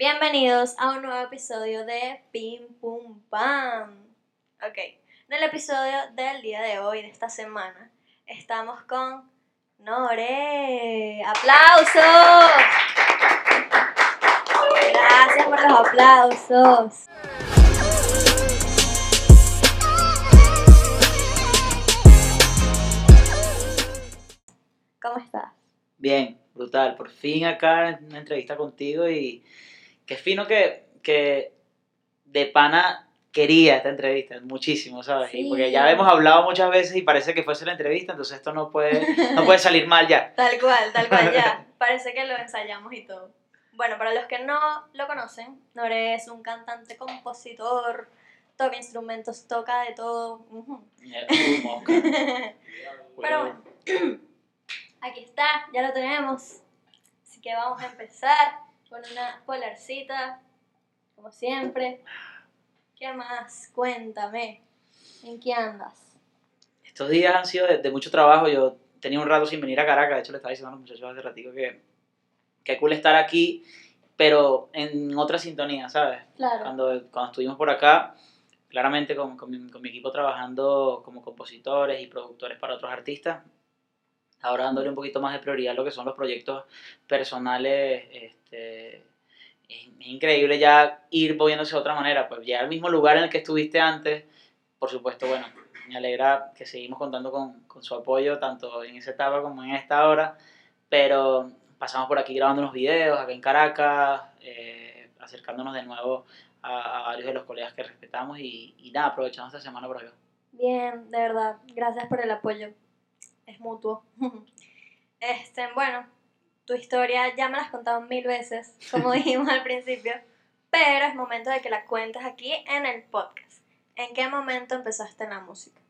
Bienvenidos a un nuevo episodio de Pim Pum Pam. Ok, en el episodio del día de hoy, de esta semana, estamos con Nore. ¡Aplausos! Gracias por los aplausos. ¿Cómo estás? Bien, brutal. Por fin acá en una entrevista contigo y qué fino que, que de pana quería esta entrevista muchísimo, ¿sabes? Y porque ya hemos hablado muchas veces y parece que fuese la entrevista, entonces esto no puede, no puede salir mal ya. Tal cual, tal cual, ya. Parece que lo ensayamos y todo. Bueno, para los que no lo conocen, Nore es un cantante, compositor, toca instrumentos, toca de todo. Pero bueno, aquí está, ya lo tenemos. Así que vamos a empezar con una polarcita, como siempre. ¿Qué más? Cuéntame. ¿En qué andas? Estos días han sido de, mucho trabajo. Yo tenía un rato sin venir a Caracas. De hecho, le estaba diciendo a los muchachos hace ratito que qué cool estar aquí, pero en otra sintonía, ¿sabes? Claro. Cuando, cuando estuvimos por acá, claramente con, con, mi, con mi equipo trabajando como compositores y productores para otros artistas, ahora dándole un poquito más de prioridad a lo que son los proyectos personales este, es, increíble ya ir moviéndose de otra manera, pues ya al mismo lugar en el que estuviste antes, por supuesto, bueno, me alegra que seguimos contando con, con su apoyo, tanto en esa etapa como en esta hora, pero pasamos por aquí grabando unos videos, acá en Caracas, eh, acercándonos de nuevo a, varios de los colegas que respetamos y, y nada, aprovechando esta semana por acá. Bien, de verdad, gracias por el apoyo, es mutuo. este, bueno, tu historia ya me la has contado mil veces, como dijimos al principio, pero es momento de que la cuentes aquí en el podcast. ¿En qué momento empezaste en la música?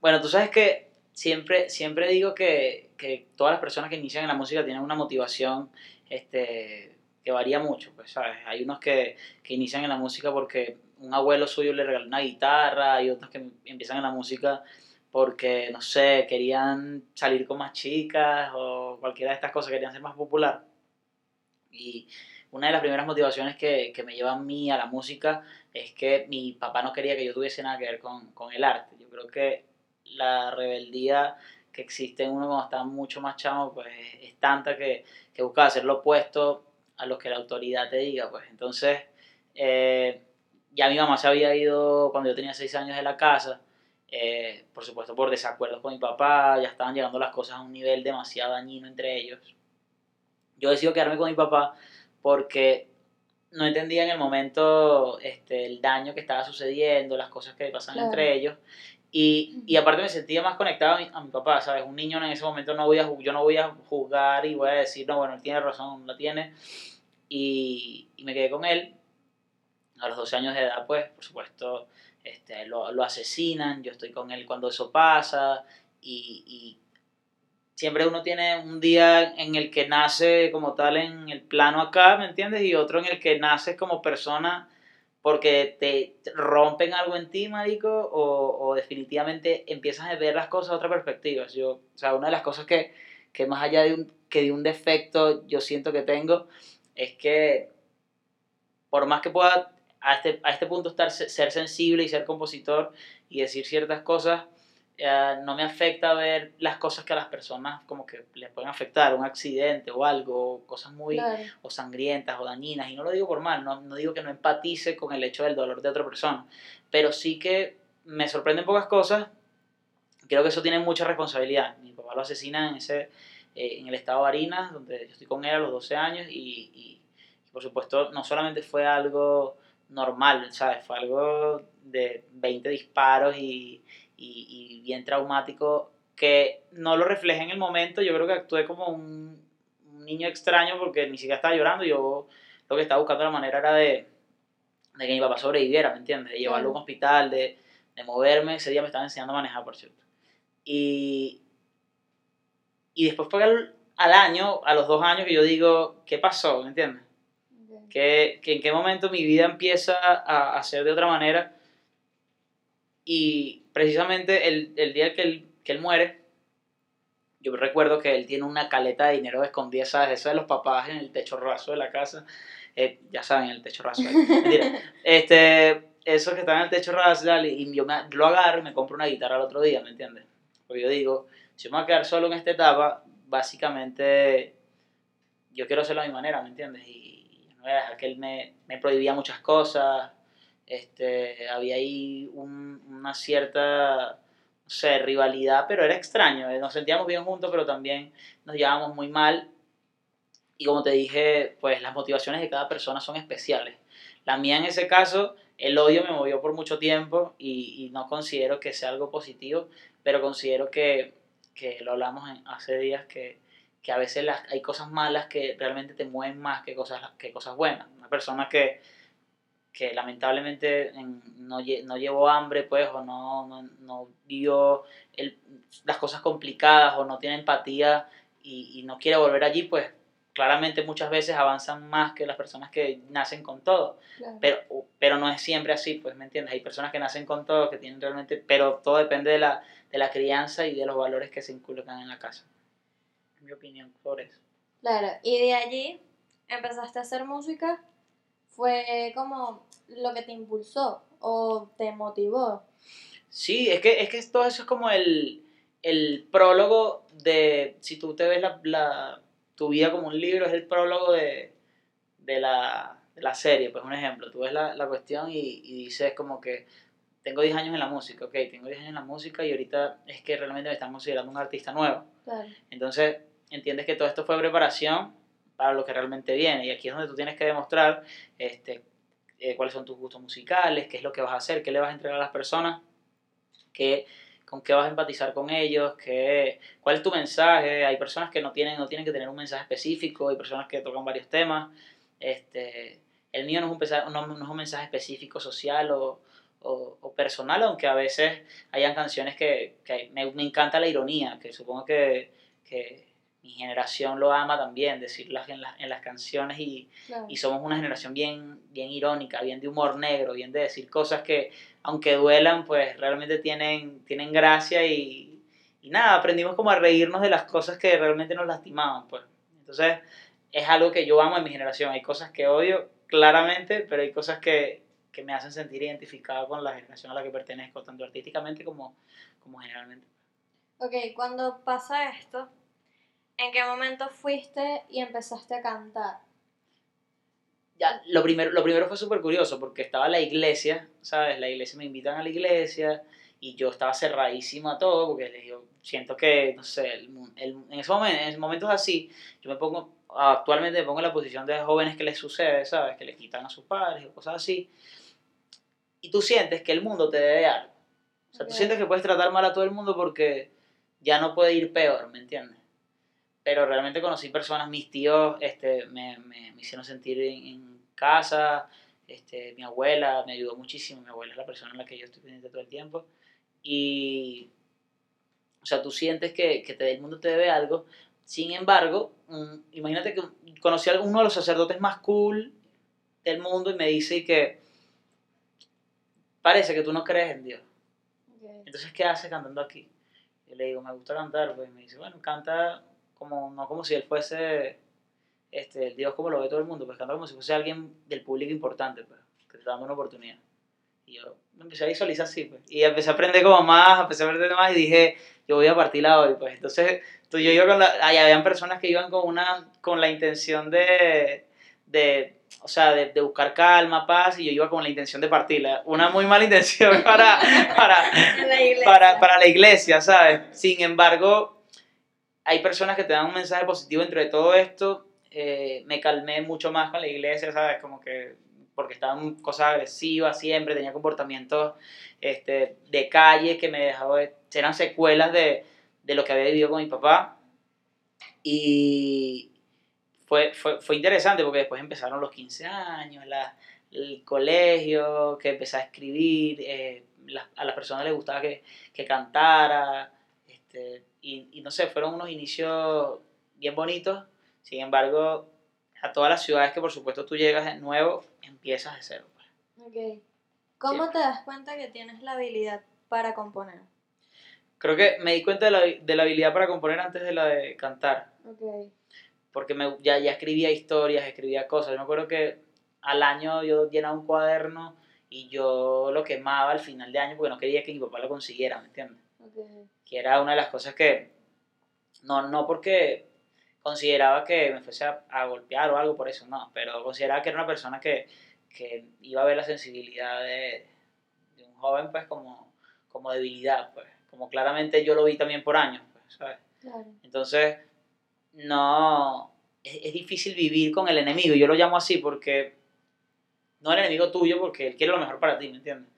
Bueno, tú sabes que siempre, siempre digo que, que todas las personas que inician en la música tienen una motivación este, que varía mucho, pues, ¿sabes? Hay unos que, que inician en la música porque un abuelo suyo le regaló una guitarra, hay otros que empiezan en la música porque, no sé, querían salir con más chicas o cualquiera de estas cosas, querían ser más popular. Y una de las primeras motivaciones que, que, me lleva a mí a la música es que mi papá no quería que yo tuviese nada que ver con, con el arte. Yo creo que la rebeldía que existe en uno cuando está mucho más chamo, pues es tanta que, que busca hacer lo opuesto a lo que la autoridad te diga, pues. Entonces, eh, ya mi mamá se había ido cuando yo tenía seis años de la casa, eh, por supuesto por desacuerdos con mi papá, ya estaban llegando las cosas a un nivel demasiado dañino entre ellos. Yo decido quedarme con mi papá porque no entendía en el momento este, el daño que estaba sucediendo, las cosas que pasaban entre ellos. Y, y, aparte me sentía más conectado a mi, a mi, papá, ¿sabes? Un niño en ese momento no voy a, yo no voy a juzgar y voy a decir, no, bueno, él tiene razón, no tiene. Y, y me quedé con él. A los 12 años de edad, pues, por supuesto, este, lo, lo, asesinan, yo estoy con él cuando eso pasa y, y, siempre uno tiene un día en el que nace como tal en el plano acá, ¿me entiendes? Y otro en el que naces como persona porque te rompen algo en ti, marico, o, o definitivamente empiezas a ver las cosas de otra perspectiva. Yo, o sea, una de las cosas que, que más allá de un, que de un defecto yo siento que tengo es que por más que pueda a este, a este punto estar, ser sensible y ser compositor y decir ciertas cosas, eh, no me afecta ver las cosas que a las personas como que les pueden afectar, un accidente o algo, cosas muy Claro. o sangrientas o dañinas, y no lo digo por mal, no, no digo que no empatice con el hecho del dolor de otra persona, pero sí que me sorprenden pocas cosas, creo que eso tiene mucha responsabilidad. Mi papá lo asesina en, ese, eh, en el estado de Barinas, donde yo estoy con él a los 12 años, y, y por supuesto no solamente fue algo normal, ¿sabes? Fue algo de 20 disparos y, y, y, bien traumático que no lo reflejé en el momento. Yo creo que actué como un, un, niño extraño porque ni siquiera estaba llorando. Yo lo que estaba buscando la manera era de, de que mi papá sobreviviera, ¿me entiendes? De llevarlo a un hospital, de, de moverme. Ese día me estaba enseñando a manejar, por cierto. Y, y después fue al, al año, a los dos años, que yo digo, ¿qué pasó? ¿Me entiendes? Que, que, en qué momento mi vida empieza a, a ser de otra manera. Y precisamente el, el día que él, que él muere, Yo recuerdo que él tiene una caleta de dinero escondida, ¿sabes? Eso de los papás en el techo raso de la casa. Eh, ya saben, el techo raso. Mentira. este, eso que está en el techo raso y yo me, lo agarro y me compro una guitarra el otro día, ¿me entiendes? Porque yo digo, si me voy a quedar solo en esta etapa, básicamente yo quiero hacerlo a mi manera, ¿me entiendes? Y no voy a dejar que él me, me prohibía muchas cosas. Este, había ahí una cierta no sé, rivalidad, pero era extraño. Eh, nos sentíamos bien juntos, pero también nos llevábamos muy mal. Y como te dije, pues las motivaciones de cada persona son especiales. La mía en ese caso, el odio me movió por mucho tiempo y, y no considero que sea algo positivo, pero considero que, que lo hablamos hace días, que, que a veces las, hay cosas malas que realmente te mueven más que cosas, que cosas buenas. Una persona que, que lamentablemente no, no llevó hambre, pues, o no, no, no vio el, las cosas complicadas, o no tiene empatía y, y, no quiere volver allí, pues claramente muchas veces avanzan más que las personas que nacen con todo. Pero, pero no es siempre así, pues, ¿me entiendes? Hay personas que nacen con todo, que tienen realmente, pero todo depende de la, de la crianza y de los valores que se inculcan en la casa. Mi opinión sobre eso. Claro, y de allí empezaste a hacer música fue como lo que te impulsó o te motivó. Sí, es que, es que todo eso es como el, el prólogo de, si tú te ves la, la, tu vida como un libro, es el prólogo de, de, la, de la serie, pues un ejemplo, tú ves la, la cuestión y, y, dices como que tengo 10 años en la música, ok, tengo 10 años en la música y ahorita es que realmente me están considerando un artista nuevo. Claro. Entonces, entiendes que todo esto fue preparación para lo que realmente viene. Y aquí es donde tú tienes que demostrar este, eh, cuáles son tus gustos musicales, qué es lo que vas a hacer, qué le vas a entregar a las personas, qué, con qué vas a empatizar con ellos, qué, cuál es tu mensaje. Hay personas que no tienen, no tienen que tener un mensaje específico, hay personas que tocan varios temas. Este, el mío no es un, no, es un mensaje específico social o, o, o, personal, aunque a veces hayan canciones que, que me, me, encanta la ironía, que supongo que, que mi generación lo ama también, decirlas en, en las canciones y, y, somos una generación bien, bien irónica, bien de humor negro, bien de decir cosas que, aunque duelan, pues realmente tienen, tienen gracia y, y nada, aprendimos como a reírnos de las cosas que realmente nos lastimaban, pues. Entonces, es algo que yo amo en mi generación. Hay cosas que odio, claramente, pero hay cosas que, que me hacen sentir identificado con la generación a la que pertenezco, tanto artísticamente como, como generalmente. Ok, cuando pasa esto, ¿En qué momento fuiste y empezaste a cantar? Ya, lo primero, lo primero fue súper curioso porque estaba la iglesia, ¿sabes? La iglesia me invitan a la iglesia y yo estaba cerradísimo a todo porque les digo, siento que, no sé, el, el, en, en momentos así, yo me pongo, actualmente me pongo en la posición de jóvenes que les sucede, ¿sabes? Que le quitan a sus padres o cosas así. Y tú sientes que el mundo te debe algo. O sea, tú sientes que puedes tratar mal a todo el mundo porque ya no puede ir peor, ¿me entiendes? Pero realmente conocí personas, mis tíos este, me, me, me hicieron sentir en, casa, este, mi abuela me ayudó muchísimo, mi abuela es la persona en la que yo estoy pendiente todo el tiempo, y, o sea, tú sientes que, que te, el mundo te debe algo, sin embargo, imagínate que conocí a uno de los sacerdotes más cool del mundo y me dice que parece que tú no crees en Dios. Entonces, ¿qué haces cantando aquí? Yo le digo, me gusta cantar, pues me dice, bueno, canta como, no como si él fuese este, Dios como lo ve todo el mundo, pues canta como si fuese alguien del público importante, pues, que te dando una oportunidad. Y yo me empecé a visualizar así, pues. Y empecé a aprender como más, empecé a aprender más y dije, yo voy a partir la hoy, pues. Entonces, tú, yo iba con la, ahí habían personas que iban con una, con la intención de, de o sea, de, de, buscar calma, paz, y yo iba con la intención de partirla. Una muy mala intención para, para, la para, para la iglesia, ¿sabes? Sin embargo, hay personas que te dan un mensaje positivo dentro de todo esto. Eh, me calmé mucho más con la iglesia, ¿sabes? Como que porque estaban cosas agresivas siempre, tenía comportamientos este, de calle que me dejaba, eran secuelas de, de lo que había vivido con mi papá. Y fue, fue, fue interesante porque después empezaron los 15 años, la, el colegio, que empecé a escribir, eh, a las personas les gustaba que, que cantara. Este, y, y, no sé, fueron unos inicios bien bonitos. Sin embargo, a todas las ciudades que por supuesto tú llegas de nuevo, empiezas de cero. Pues. Ok. ¿Cómo te das cuenta que tienes la habilidad para componer? Creo que me di cuenta de la, de la habilidad para componer antes de la de cantar. Ok. Porque me, ya, ya escribía historias, escribía cosas. Yo me acuerdo que al año yo llenaba un cuaderno y yo lo quemaba al final de año porque no quería que mi papá lo consiguiera, ¿me entiendes? Ok. Que era una de las cosas que, no, no porque consideraba que me fuese a, a golpear o algo por eso, no, pero consideraba que era una persona que, que iba a ver la sensibilidad de, de un joven pues como, como debilidad, pues, como claramente yo lo vi también por años, pues, ¿sabes? Claro. Entonces, no, es, es difícil vivir con el enemigo, yo lo llamo así porque no el enemigo tuyo porque él quiere lo mejor para ti, ¿me entiendes?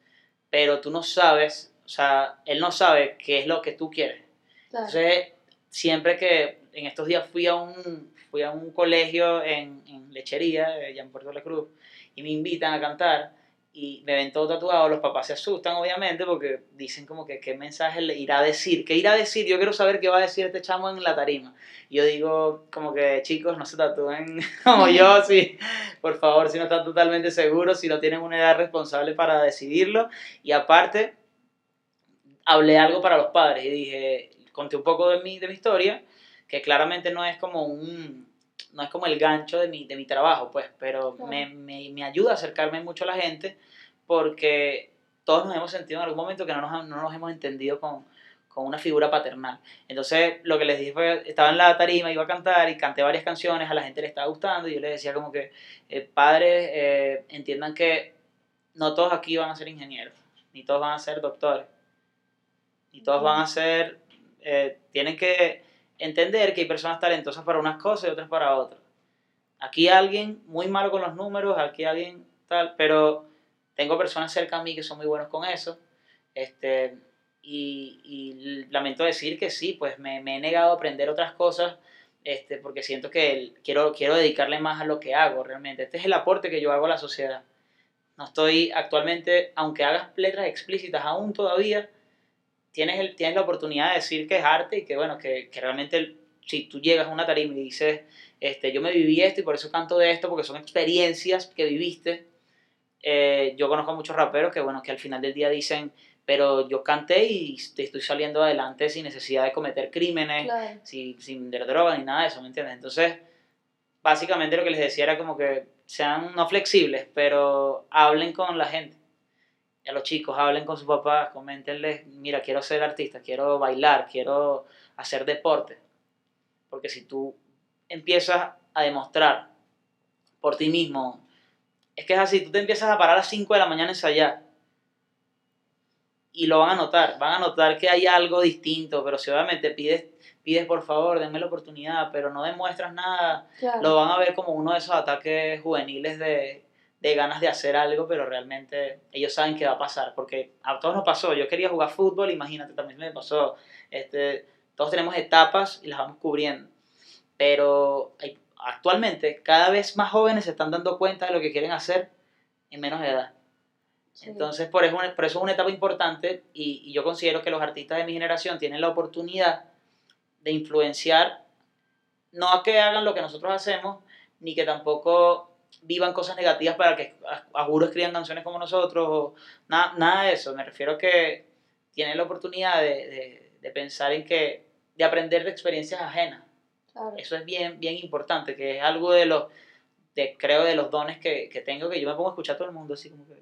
Pero tú no sabes, o sea, él no sabe qué es lo que tú quieres. Claro. Entonces, siempre que en estos días fui a un, fui a un colegio en, en Lechería, eh, allá en Puerto La Cruz, y me invitan a cantar, y me ven todo tatuado, los papás se asustan, obviamente, porque dicen como que qué mensaje le irá a decir, qué irá a decir, yo quiero saber qué va a decir este chamo en la tarima. Y yo digo, como que chicos, no se tatúen como yo, si, por favor, si no están totalmente seguros, si no tienen una edad responsable para decidirlo, y aparte, hablé algo para los padres, y dije, conté un poco de mi, de mi historia, que claramente no es como un no es como el gancho de mi, de mi trabajo, pues, pero Claro. me, me, me ayuda a acercarme mucho a la gente porque todos nos hemos sentido en algún momento que no nos, no nos hemos entendido con, con una figura paternal. Entonces, lo que les dije fue, estaba en la tarima, iba a cantar y canté varias canciones, a la gente le estaba gustando y yo les decía como que, eh, padres, eh, entiendan que no todos aquí van a ser ingenieros, ni todos van a ser doctores, ni todos van a ser, eh, tienen que entender que hay personas talentosas para unas cosas y otras para otras. Aquí alguien muy malo con los números, aquí alguien tal, pero tengo personas cerca a mí que son muy buenos con eso. Este, y, y lamento decir que sí, pues me, me he negado a aprender otras cosas este, porque siento que quiero, quiero dedicarle más a lo que hago realmente. Este es el aporte que yo hago a la sociedad. No estoy actualmente, aunque hagas letras explícitas aún todavía, tienes, el, tienes la oportunidad de decir que es arte y que, bueno, que, que realmente el- si tú llegas a una tarima y dices, este, yo me viví esto y por eso canto de esto, porque son experiencias que viviste. Eh, yo conozco a muchos raperos que, bueno, que al final del día dicen, pero yo canté y estoy saliendo adelante sin necesidad de cometer crímenes, Claro. sin, sin vender droga ni nada de eso, ¿me entiendes? Entonces, básicamente lo que les decía era como que sean no flexibles, pero hablen con la gente. A los chicos, hablen con sus papás, coméntenles, mira, quiero ser artista, quiero bailar, quiero hacer deporte. Porque si tú empiezas a demostrar por ti mismo, es que es así, tú te empiezas a parar a las 5 de la mañana a ensayar. Y lo van a notar, van a notar que hay algo distinto, pero si obviamente pides, pides por favor, denme la oportunidad, pero no demuestras nada, Claro. lo van a ver como uno de esos ataques juveniles de, de ganas de hacer algo, pero realmente ellos saben que va a pasar, porque a todos nos pasó, yo quería jugar fútbol, imagínate, también me pasó, este, todos tenemos etapas y las vamos cubriendo, pero actualmente cada vez más jóvenes se están dando cuenta de lo que quieren hacer en menos edad. Sí. Entonces, por eso, por eso es una etapa importante y, y yo considero que los artistas de mi generación tienen la oportunidad de influenciar, no a que hagan lo que nosotros hacemos, ni que tampoco vivan cosas negativas para que a, a juro escriban canciones como nosotros, o nada, nada de eso. Me refiero a que tienen la oportunidad de, de- de pensar en que, de aprender de experiencias ajenas. Claro. Eso es bien, bien importante, que es algo de los, de, creo, de los dones que, que tengo, que yo me pongo a escuchar a todo el mundo así como que,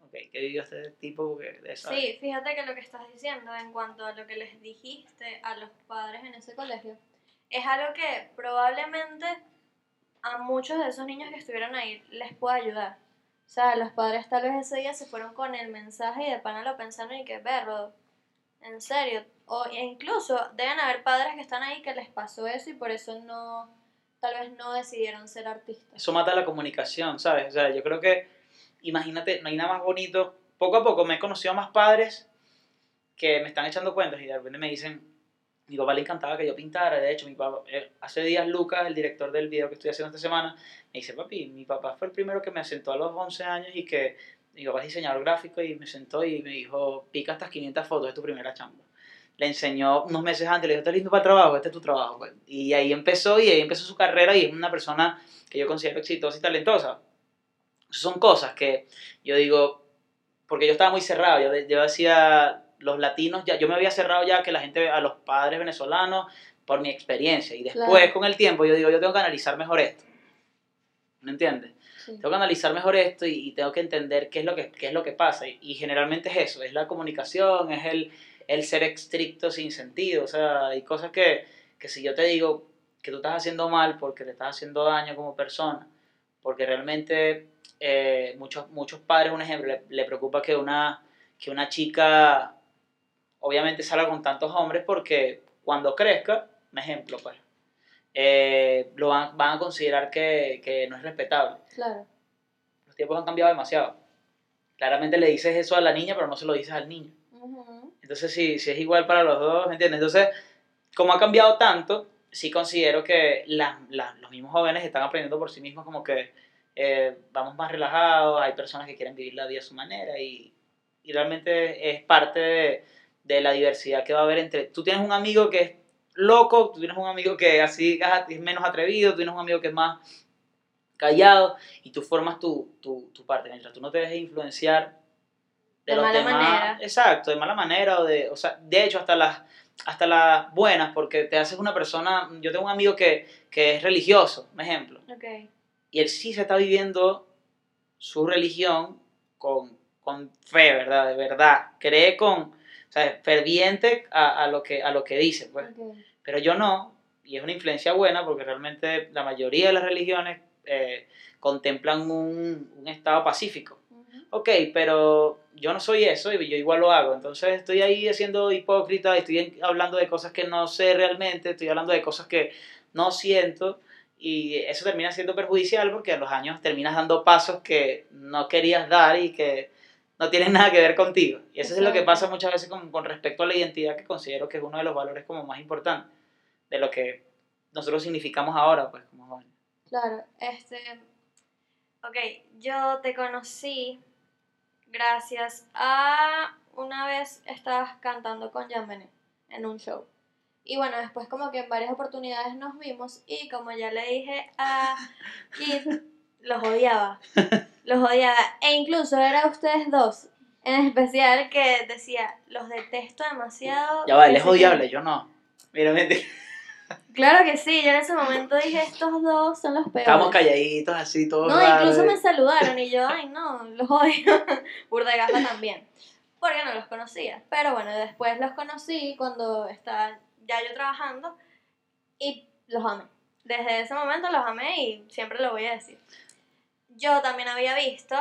ok, ¿qué vivió este tipo? De eso Sí, fíjate que lo que estás diciendo en cuanto a lo que les dijiste a los padres en ese colegio es algo que probablemente a muchos de esos niños que estuvieron ahí les pueda ayudar. O sea, los padres tal vez ese día se fueron con el mensaje y de pana lo pensaron y que perro, en serio. O incluso deben haber padres que están ahí que les pasó eso y por eso no, tal vez no decidieron ser artistas. eso mata la comunicación, ¿sabes? O sea, yo creo que, imagínate, no hay nada más bonito. Poco a poco me he conocido a más padres que me están echando cuentos y de repente me dicen, mi papá le encantaba que yo pintara, de hecho, mi papá, eh, hace días Lucas, el director del video que estoy haciendo esta semana, me dice, papi, mi papá fue el primero que me asentó a los 11 años y que mi papá es diseñador gráfico y me sentó y me dijo, pica estas 500 fotos, es tu primera chamba. Le enseñó unos meses antes, le dijo, ¿estás listo para el trabajo? Este es tu trabajo. pues. Y ahí empezó y ahí empezó su carrera y es una persona que yo considero exitosa y talentosa. Son cosas que yo digo, porque yo estaba muy cerrado, yo, yo decía, los latinos, ya yo me había cerrado ya que la gente, a los padres venezolanos, por mi experiencia. Y después, Claro. con el tiempo, yo digo, yo tengo que analizar mejor esto. ¿Me entiendes? Sí. Tengo que analizar mejor esto y, y tengo que entender qué es lo que, qué es lo que pasa. Y, y generalmente es eso, es la comunicación, es el, el ser estricto sin sentido. O sea, hay cosas que, que si yo te digo que tú estás haciendo mal porque te estás haciendo daño como persona, porque realmente eh, muchos, muchos padres, un ejemplo, le, le preocupa que una, que una chica obviamente salga con tantos hombres porque cuando crezca, un ejemplo, pues, eh, lo van, van a considerar que, que no es respetable. Claro. Los tiempos han cambiado demasiado. Claramente le dices eso a la niña, pero no se lo dices al niño. Ujú. Entonces, si, si es igual para los dos, ¿me entiendes? Entonces, como ha cambiado tanto, sí considero que la- la- los mismos jóvenes están aprendiendo por sí mismos como que eh, vamos más relajados, hay personas que quieren vivir la vida a su manera y, y realmente es parte de, de la diversidad que va a haber entre... Tú tienes un amigo que es loco, tú tienes un amigo que así es menos atrevido, tú tienes un amigo que es más callado y tú formas tu, tu, tu parte. Mientras tú no te dejes influenciar De mala manera. Exacto, de mala manera o de, o sea, de hecho hasta las, hasta las buenas, porque te haces una persona, yo tengo un amigo que, que es religioso, un ejemplo, Ok. y él sí se está viviendo su religión con, con fe, ¿verdad? De verdad, cree con, sea, ferviente a, a lo que, a lo que dice, pues. Pero yo no, y es una influencia buena porque realmente la mayoría de las religiones eh, contemplan un, un estado pacífico. Ujú. Ok, pero yo no soy eso y yo igual lo hago. Entonces estoy ahí siendo hipócrita, estoy hablando de cosas que no sé realmente, estoy hablando de cosas que no siento y eso termina siendo perjudicial porque a los años terminas dando pasos que no querías dar y que no tienen nada que ver contigo. Y eso es lo que pasa muchas veces con, con respecto a la identidad que considero que es uno de los valores como más importantes de lo que nosotros significamos ahora, pues como jóvenes. Claro, este. Ok, yo te conocí gracias a una vez estabas cantando con Jan Benet en un show. Y bueno, después como que en varias oportunidades nos vimos y como ya le dije a Kit, los odiaba. Los odiaba. E incluso era ustedes dos, en especial, que decía, los detesto demasiado. Ya va, él que es sé qué". odiable, yo no. Mira, mentira. Claro que sí, yo en ese momento dije, estos dos son los peores. Estábamos calladitos así, todos No, raros. incluso me saludaron y yo, ay no, los odio. Burdegafa también. Porque no los conocía. Pero bueno, después los conocí cuando estaba ya yo trabajando y los amé. Desde ese momento los amé y siempre lo voy a decir. Yo también había visto,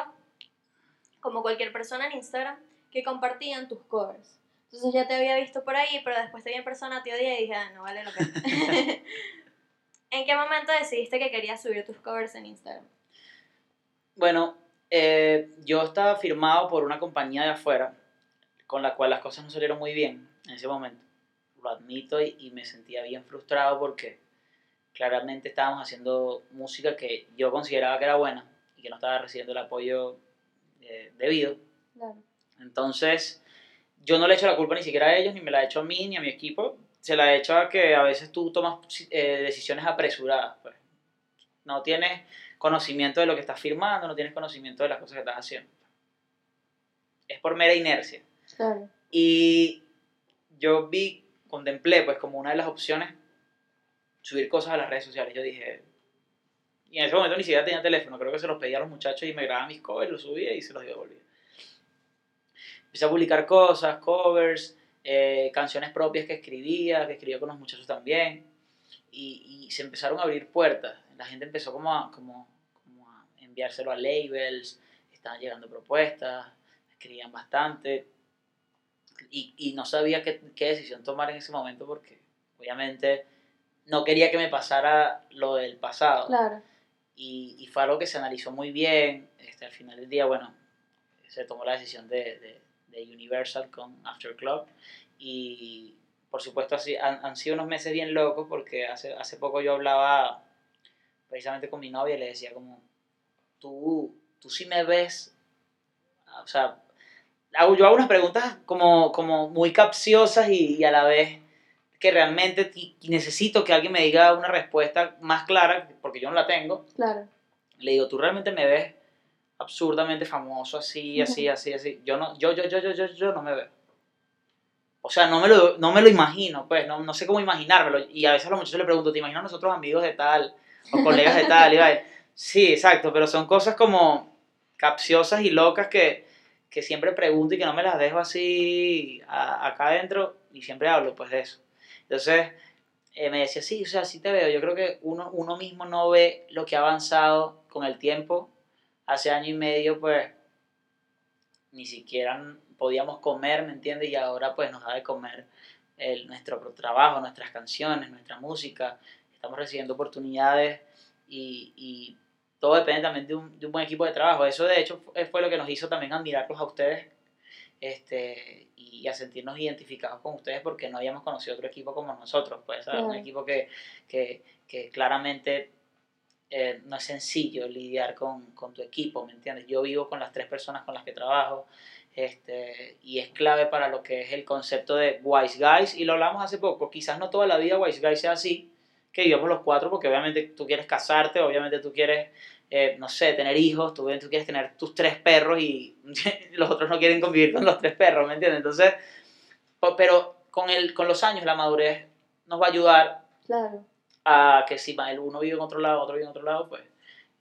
como cualquier persona en Instagram, que compartían tus covers. Entonces ya te había visto por ahí, pero después te vi en persona, te odié y dije, ah, no vale la pena. ¿En qué momento decidiste que querías subir tus covers en Instagram? Bueno, eh, yo estaba firmado por una compañía de afuera, con la cual las cosas no salieron muy bien en ese momento. Lo admito y, me sentía bien frustrado porque claramente estábamos haciendo música que yo consideraba que era buena que no estaba recibiendo el apoyo eh, debido. Claro. Entonces, yo no le echo la culpa ni siquiera a ellos, ni me la echo a mí, ni a mi equipo. Se la echo a que a veces tú tomas eh, decisiones apresuradas. Pues. No tienes conocimiento de lo que estás firmando, no tienes conocimiento de las cosas que estás haciendo. Es por mera inercia. Claro. Y yo vi, contemplé pues como una de las opciones subir cosas a las redes sociales. Yo dije, y en ese momento ni siquiera tenía teléfono, creo que se los pedía a los muchachos y me grababa mis covers, los subía y se los devolvía. Empecé a publicar cosas, covers, eh, canciones propias que escribía, que escribía con los muchachos también. Y, y se empezaron a abrir puertas. La gente empezó como a, como, a enviárselo a labels, estaban llegando propuestas, escribían bastante. Y, y no sabía qué, qué decisión tomar en ese momento porque obviamente no quería que me pasara lo del pasado Claro. Y, y fue algo que se analizó muy bien. Este, al final del día, bueno, se tomó la decisión de, de, de Universal con After Club y por supuesto así, han, han sido unos meses bien locos porque hace, hace poco yo hablaba precisamente con mi novia y le decía como, tú, tú sí me ves, o sea, hago, yo hago unas preguntas como, como muy capciosas y, y a la vez que realmente necesito que alguien me diga una respuesta más clara, porque yo no la tengo. Claro. Le digo, tú realmente me ves absurdamente famoso, así, así, así, así. Yo no, yo, yo, yo, yo, yo, yo no me veo. o sea, no me lo, no me lo imagino, pues, no, no sé cómo imaginármelo. Y a veces a los muchachos les pregunto, ¿te imaginas nosotros amigos de tal? O colegas de tal, y va, Sí, exacto, pero son cosas como capciosas y locas que, que siempre pregunto y que no me las dejo así acá adentro y siempre hablo pues de eso. Entonces, eh, me decía, sí, o sea, sí te veo. Yo creo que uno, uno mismo no ve lo que ha avanzado con el tiempo. Hace año y medio, pues, ni siquiera podíamos comer, ¿me entiendes? Y ahora, pues, nos da de comer el, nuestro trabajo, nuestras canciones, nuestra música. Estamos recibiendo oportunidades y, y todo depende también de un, de un, buen equipo de trabajo. Eso, de hecho, fue lo que nos hizo también admirarlos a ustedes este, y a sentirnos identificados con ustedes porque no habíamos conocido otro equipo como nosotros, pues, un equipo que, que, que claramente eh, no es sencillo lidiar con, con, tu equipo, ¿me entiendes? Yo vivo con las tres personas con las que trabajo este, y es clave para lo que es el concepto de Wise Guys y lo hablamos hace poco, quizás no toda la vida Wise Guys sea así, que vivamos los cuatro porque obviamente tú quieres casarte, obviamente tú quieres eh, no sé, tener hijos, tú, tú quieres tener tus tres perros y los otros no quieren convivir con los tres perros, ¿me entiendes? Entonces, pero con, el, con los años la madurez nos va a ayudar claro. a que si el uno vive en otro lado, otro vive en otro lado, pues,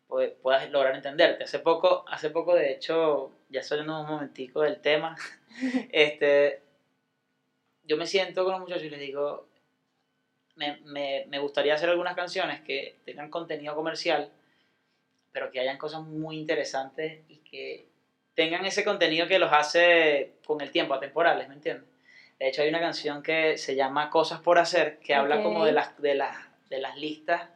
pues puedas lograr entenderte. Hace poco, hace poco de hecho, ya saliendo un momentico del tema, este, yo me siento con los muchachos y les digo, me, me, me gustaría hacer algunas canciones que tengan contenido comercial, pero que hayan cosas muy interesantes y que tengan ese contenido que los hace con el tiempo, atemporales, ¿me entiendes? De hecho, hay una canción que se llama Cosas por hacer, que habla como de las, de las, de las listas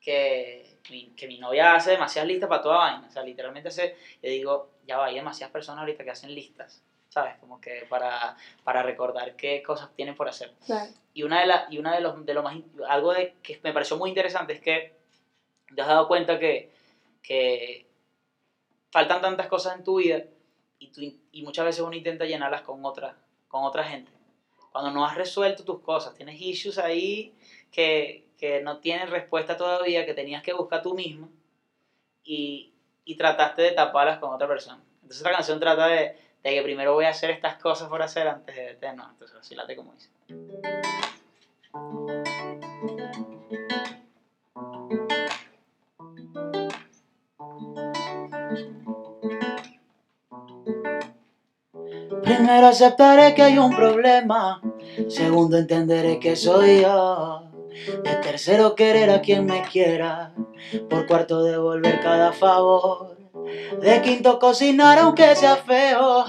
que mi, que mi novia hace demasiadas listas para toda vaina. O sea, literalmente hace, yo digo, ya va, hay demasiadas personas ahorita que hacen listas, ¿sabes? Como que para, para recordar qué cosas tienen por hacer. Y una de las, y una de los, de lo más, algo de, que me pareció muy interesante es que te has dado cuenta que que faltan tantas cosas en tu vida y, tú, y muchas veces uno intenta llenarlas con otra, con otra gente. Cuando no has resuelto tus cosas, tienes issues ahí que, que no tienen respuesta todavía, que tenías que buscar tú mismo y, y trataste de taparlas con otra persona. Entonces la canción trata de, de, que primero voy a hacer estas cosas por hacer antes de... de no, entonces así late como dice. Primero aceptaré que hay un problema. Segundo entenderé que soy yo. De tercero querer a quien me quiera. Por cuarto devolver cada favor. De quinto cocinar aunque sea feo.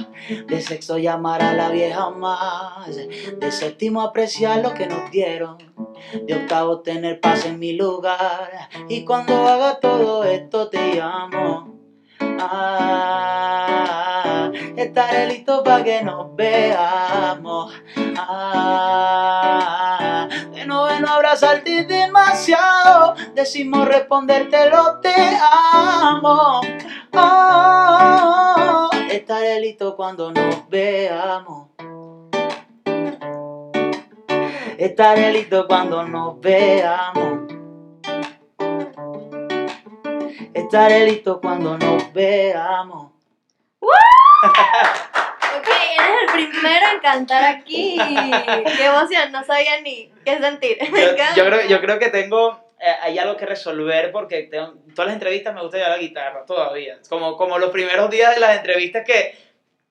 De sexto llamar a la vieja más. De séptimo apreciar lo que nos dieron. De octavo tener paz en mi lugar. Y cuando haga todo esto te llamo. Ah, estaré listo para que nos veamos. Ah, de noveno abrazarte demasiado. Decimos responderte lo te amo. Oh, estaré listo cuando nos veamos. Estaré listo cuando nos veamos. Estaré listo cuando nos veamos. Ok, eres el primero en cantar aquí. Qué emoción, no sabía ni qué sentir. Yo, creo, yo creo que tengo eh, hay algo que resolver porque tengo, todas las entrevistas me gusta llevar la guitarra todavía. Como, como los primeros días de las entrevistas que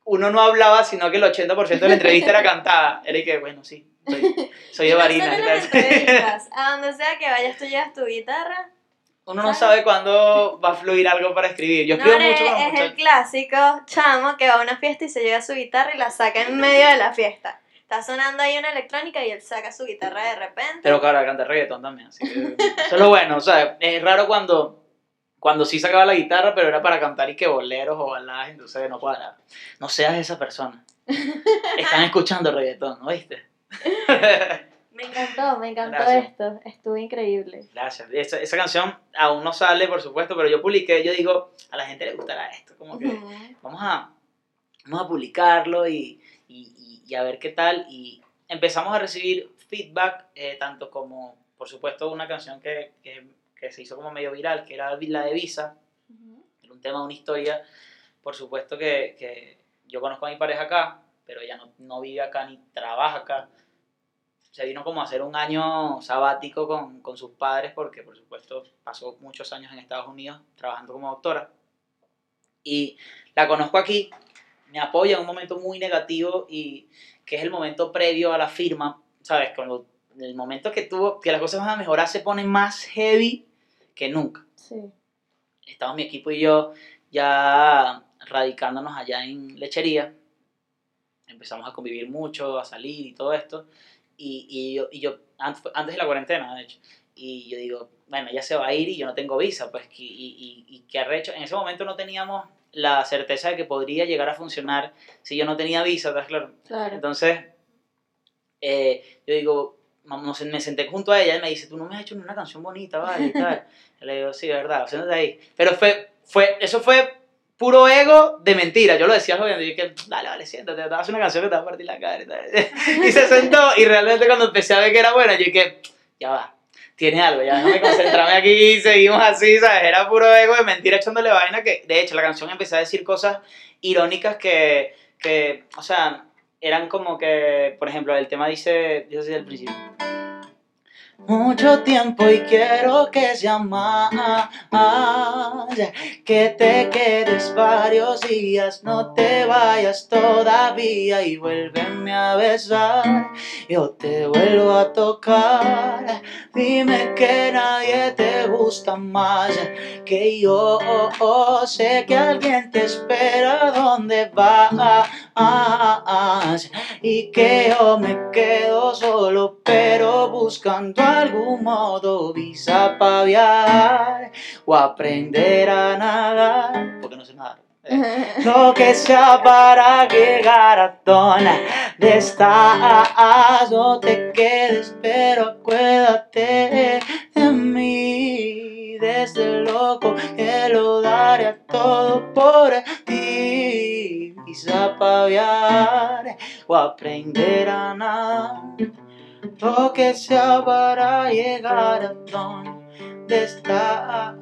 uno no hablaba, sino que el 80% de la entrevista era cantada. Era y que, bueno, sí, soy, soy de varina. a donde sea que vayas, tú llevas tu guitarra uno no sabe cuándo va a fluir algo para escribir. Yo escribo mucho Es el clásico chamo que va a una fiesta y se lleva su guitarra y la saca en medio de la fiesta. Está sonando ahí una electrónica y él saca su guitarra de repente. Pero claro, canta reggaetón también. Así que eso es lo bueno. O sea, es raro cuando, cuando sí sacaba la guitarra, pero era para cantar y que boleros o baladas, entonces no cuadra. No seas esa persona. Están escuchando reggaetón, ¿no viste? Me encantó, me encantó esto, estuvo increíble. Gracias. Esa, esa, canción aún no sale, por supuesto, pero yo publiqué, yo digo, a la gente le gustará esto, como que vamos, a, vamos a publicarlo y, y, y, a ver qué tal. Y empezamos a recibir feedback, eh, tanto como, por supuesto, una canción que, que, que, se hizo como medio viral, que era la de Visa, era un tema, una historia, por supuesto que, que yo conozco a mi pareja acá, pero ella no, no vive acá ni trabaja acá. Se vino como a hacer un año sabático con, con sus padres porque, por supuesto, pasó muchos años en Estados Unidos trabajando como doctora. Y la conozco aquí, me apoya en un momento muy negativo y que es el momento previo a la firma, ¿sabes? Cuando el momento que tuvo, que las cosas van a mejorar se ponen más heavy que nunca. Sí. Estaba mi equipo y yo ya radicándonos allá en lechería. Empezamos a convivir mucho, a salir y todo esto. Y, y yo, y yo antes, antes de la cuarentena, de hecho, y yo digo, bueno, ella se va a ir y yo no tengo visa, pues, y, y, y qué arrecho. En ese momento no teníamos la certeza de que podría llegar a funcionar si yo no tenía visa, ¿estás claro? Claro. Entonces, eh, yo digo, me senté junto a ella y me dice, tú no me has hecho ni una canción bonita, ¿vale? Y tal. Le digo, sí, de verdad, siéntate ahí. Pero fue, fue, eso fue puro ego de mentira. Yo lo decía jodiendo, y dije, dale, vale, siéntate, te vas a hacer una canción que te va a partir la cara y se sentó, y realmente cuando empecé a ver que era buena, yo dije, ya va, tiene algo, ya déjame concentrarme aquí seguimos así, ¿sabes? Era puro ego de mentira echándole vaina que, de hecho, la canción empecé a decir cosas irónicas que, que o sea, eran como que, por ejemplo, el tema dice, dice así del principio. Mucho tiempo y quiero que sea más, que te quedes varios días, no te vayas todavía y vuélveme a besar, yo te vuelvo a tocar, dime que nadie te gusta más que yo, sé que alguien te espera donde vas y que yo me quedo solo pero buscando algún modo visa para viajar o aprender a nadar. Porque no sé nadar. Lo que sea para llegar a zona de estás no te quedes pero acuérdate de mí. Desde loco que lo daré todo por ti para viajar o aprender a nadar. Lo que sea para llegar a donde estás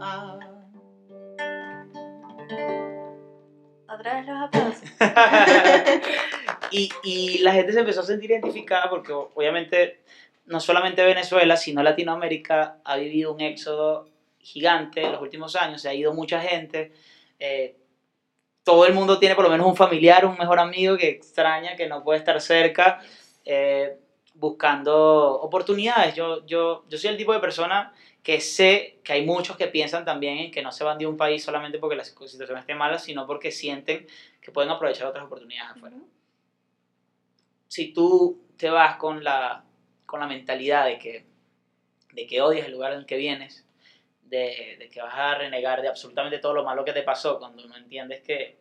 Otra vez los aplausos. y, y la gente se empezó a sentir identificada porque obviamente no solamente Venezuela, sino Latinoamérica ha vivido un éxodo gigante en los últimos años, se ha ido mucha gente, eh, todo el mundo tiene por lo menos un familiar, un mejor amigo que extraña, que no puede estar cerca, eh, buscando oportunidades. Yo, yo, yo soy el tipo de persona que sé que hay muchos que piensan también en que no se van de un país solamente porque la situación esté mala, sino porque sienten que pueden aprovechar otras oportunidades afuera. Si tú te vas con la, con la mentalidad de que, de que odias el lugar en el que vienes, de, de, que vas a renegar de absolutamente todo lo malo que te pasó cuando no entiendes que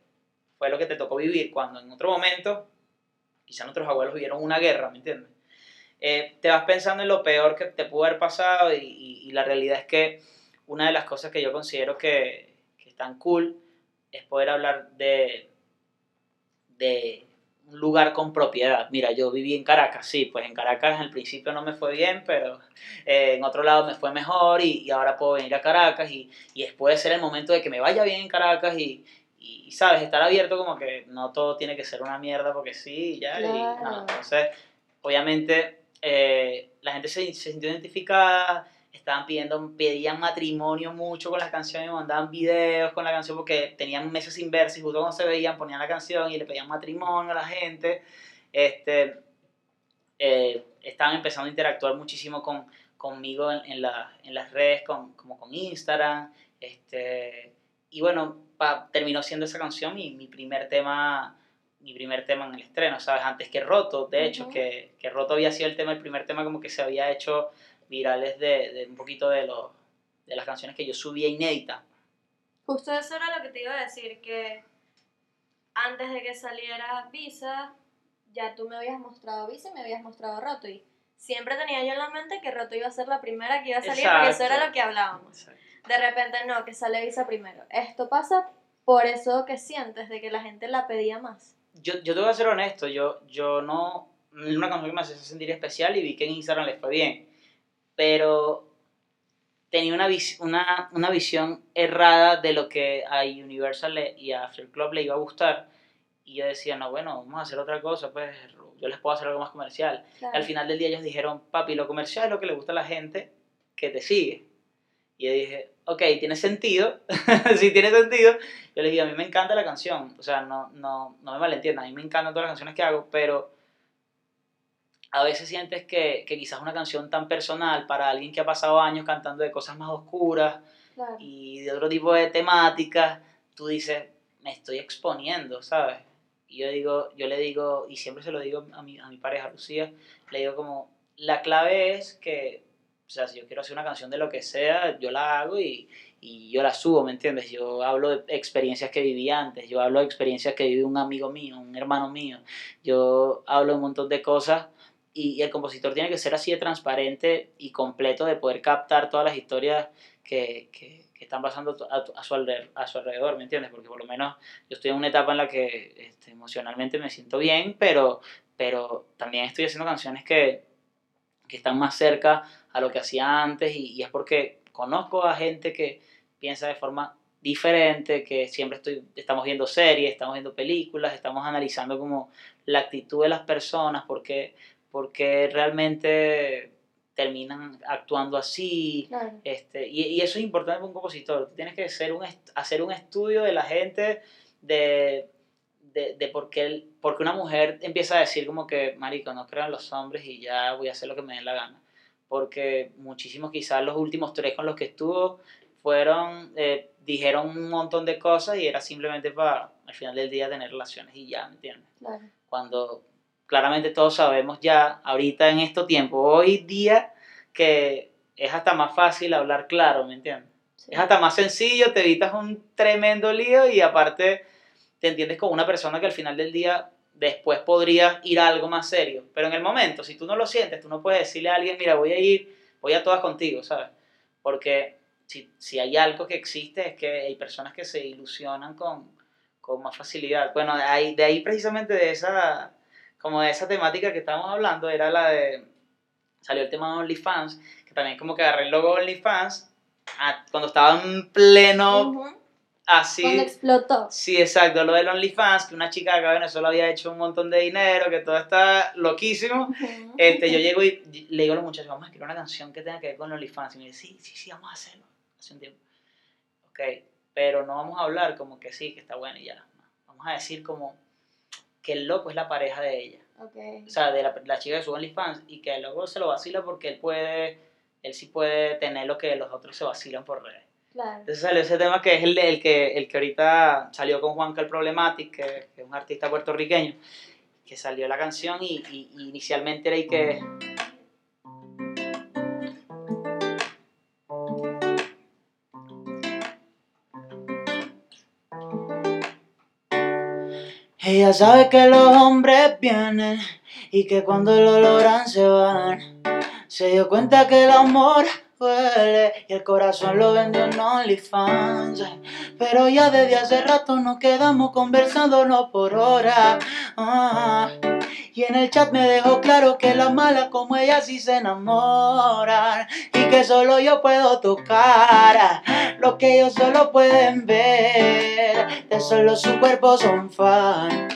fue lo que te tocó vivir, cuando en otro momento, quizá nuestros abuelos vivieron una guerra, ¿me entiendes? Eh, te vas pensando en lo peor que te pudo haber pasado y, y, y, la realidad es que una de las cosas que yo considero que, que están cool es poder hablar de, de un lugar con propiedad. Mira, yo viví en Caracas, sí, pues en Caracas al principio no me fue bien, pero eh, en otro lado me fue mejor y, y, ahora puedo venir a Caracas y, y puede ser el momento de que me vaya bien en Caracas y, y, sabes, estar abierto como que no todo tiene que ser una mierda porque sí, ya, Claro. y no, entonces, obviamente, eh, la gente se, se sintió identificada, estaban pidiendo, pedían matrimonio mucho con las canciones, me mandaban videos con la canción porque tenían meses sin verse y justo cuando se veían ponían la canción y le pedían matrimonio a la gente. Este, eh, estaban empezando a interactuar muchísimo con, conmigo en, en, la, en las redes, con, como con Instagram. Este, y bueno, pa, terminó siendo esa canción mi, mi primer tema mi primer tema en el estreno, ¿sabes? Antes que Roto, de hecho, uh -huh. que, que Roto había sido el tema, el primer tema como que se había hecho virales de, de un poquito de, lo, de las canciones que yo subía inédita. Justo eso era lo que te iba a decir, que antes de que saliera Visa, ya tú me habías mostrado Visa y me habías mostrado Roto, y siempre tenía yo en la mente que Roto iba a ser la primera que iba a salir, Exacto. porque eso era lo que hablábamos. Exacto. De repente no, que sale Visa primero. Esto pasa por eso que sientes, de que la gente la pedía más yo, yo te voy a ser honesto, yo, yo no, una canción que me hace sentir especial y vi que en Instagram les fue bien, pero tenía una, vis, una, una visión errada de lo que a Universal y a After Club le iba a gustar Y yo decía, no, bueno, vamos a hacer otra cosa, pues yo les puedo hacer algo más comercial. Claro. Al final del día ellos dijeron, papi, lo comercial es lo que le gusta a la gente que te sigue. Y yo dije, ok, tiene sentido, sí tiene sentido. Yo les dije, a mí me encanta la canción, o sea, no, no, no me malentiendan, a mí me encantan todas las canciones que hago, pero a veces sientes que, que quizás una canción tan personal para alguien que ha pasado años cantando de cosas más oscuras Claro. y de otro tipo de temáticas, tú dices, me estoy exponiendo, ¿sabes? Y yo digo, yo le digo, y siempre se lo digo a mi, a mi pareja, Lucía, le digo como, la clave es que, o sea, si yo quiero hacer una canción de lo que sea, yo la hago y, y yo la subo, ¿me entiendes? Yo hablo de experiencias que viví antes, yo hablo de experiencias que vivió un amigo mío, un hermano mío, yo hablo de un montón de cosas y, y el compositor tiene que ser así de transparente y completo de poder captar todas las historias que, que, que están pasando a, a su alrededor, a su alrededor, ¿me entiendes? Porque por lo menos yo estoy en una etapa en la que este, emocionalmente me siento bien, pero, pero también estoy haciendo canciones que, que están más cerca a lo que hacía antes y, y es porque conozco a gente que piensa de forma diferente, que siempre estoy, estamos viendo series, estamos viendo películas, estamos analizando como la actitud de las personas, porque, porque realmente terminan actuando así, Claro. este, y, y eso es importante para un compositor. Tú tienes que hacer un, hacer un estudio de la gente, de, de, de por, qué, el- por qué una mujer empieza a decir como que, marico, no creo en los hombres y ya voy a hacer lo que me dé la gana. Porque muchísimos, quizás los últimos tres con los que estuvo, fueron, eh, dijeron un montón de cosas y era simplemente para, al final del día, tener relaciones y ya, ¿me entiendes? Claro. cuando claramente todos sabemos ya ahorita en estos tiempos, hoy día, que es hasta más fácil hablar claro, ¿me entiendes? Sí. Es hasta más sencillo, te evitas un tremendo lío y aparte te entiendes con una persona que al final del día después podría ir a algo más serio. Pero en el momento, si tú no lo sientes, tú no puedes decirle a alguien, mira, voy a ir, voy a todas contigo, ¿sabes? Porque si, si hay algo que existe es que hay personas que se ilusionan con, con más facilidad. Bueno, de ahí, de ahí precisamente de esa, como de esa temática que estábamos hablando, era la de, salió el tema de OnlyFans, que también como que agarré el logo OnlyFans ah, cuando estaba en pleno Ujú. así. Cuando explotó. Sí, exacto, lo del OnlyFans, que una chica de acá de Venezuela había hecho un montón de dinero, que todo está loquísimo. Ujú. Este, yo llego y le digo a los muchachos, vamos a escribir una canción que tenga que ver con OnlyFans. Y me dice, sí, sí, sí, vamos a hacerlo. Hace un tiempo. Ok, pero no vamos a hablar como que sí, que está bueno y ya. Vamos a decir como que el loco es la pareja de ella. Ok. O sea, de la, la chica de su OnlyFans. Y que el loco se lo vacila porque él puede, él sí puede tener lo que los otros se vacilan por redes. Claro. Entonces salió ese tema que es el, el que, el que ahorita salió con Juanca el Problematic, que, que es un artista puertorriqueño, que salió la canción y, y- y inicialmente era y que... Ella sabe que los hombres vienen y que cuando lo logran se van. Se dio cuenta que el amor y el corazón lo vendió en OnlyFans. Pero ya desde hace rato nos quedamos conversándonos por horas. Ah, y en el chat me dejó claro que las malas como ella sí se enamoran. Y que solo yo puedo tocar lo que ellos solo pueden ver. De solo su cuerpo son fan.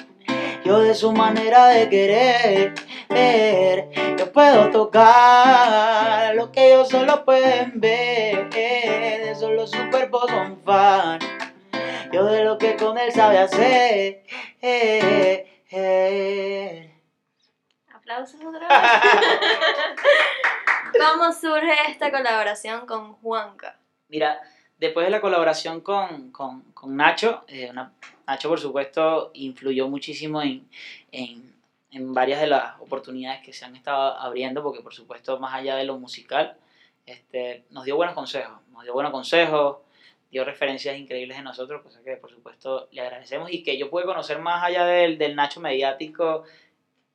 Yo de su manera de querer, ver, yo puedo tocar lo que ellos solo pueden ver, de solo su cuerpo son fan. Yo de lo que con él sabe hacer. Aplausos otra vez. ¿Cómo surge esta colaboración con Juanca? Mira, después de la colaboración con, con, con Nacho, eh, una- Nacho por supuesto influyó muchísimo en, en, en varias de las oportunidades que se han estado abriendo, porque por supuesto más allá de lo musical, este, nos dio buenos consejos, nos dio buenos consejos, dio referencias increíbles de nosotros, cosa que por supuesto le agradecemos y que yo pude conocer más allá del, del Nacho mediático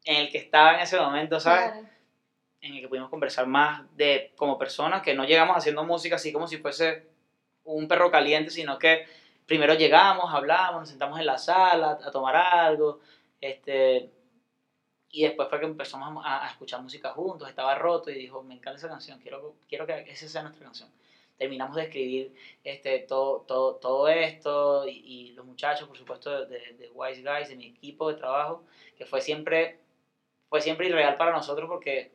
en el que estaba en ese momento, ¿sabes? Claro. en el que pudimos conversar más de como personas, que no llegamos haciendo música así como si fuese un perro caliente, sino que primero llegamos, hablamos, nos sentamos en la sala a tomar algo, este, y después fue que empezamos a, a escuchar música juntos, estaba roto y dijo, me encanta esa canción, quiero, quiero que esa sea nuestra canción. terminamos de escribir este, todo, todo, todo esto y, y los muchachos, por supuesto, de, de Wise Guys, de mi equipo de trabajo, que fue siempre, fue siempre irreal para nosotros porque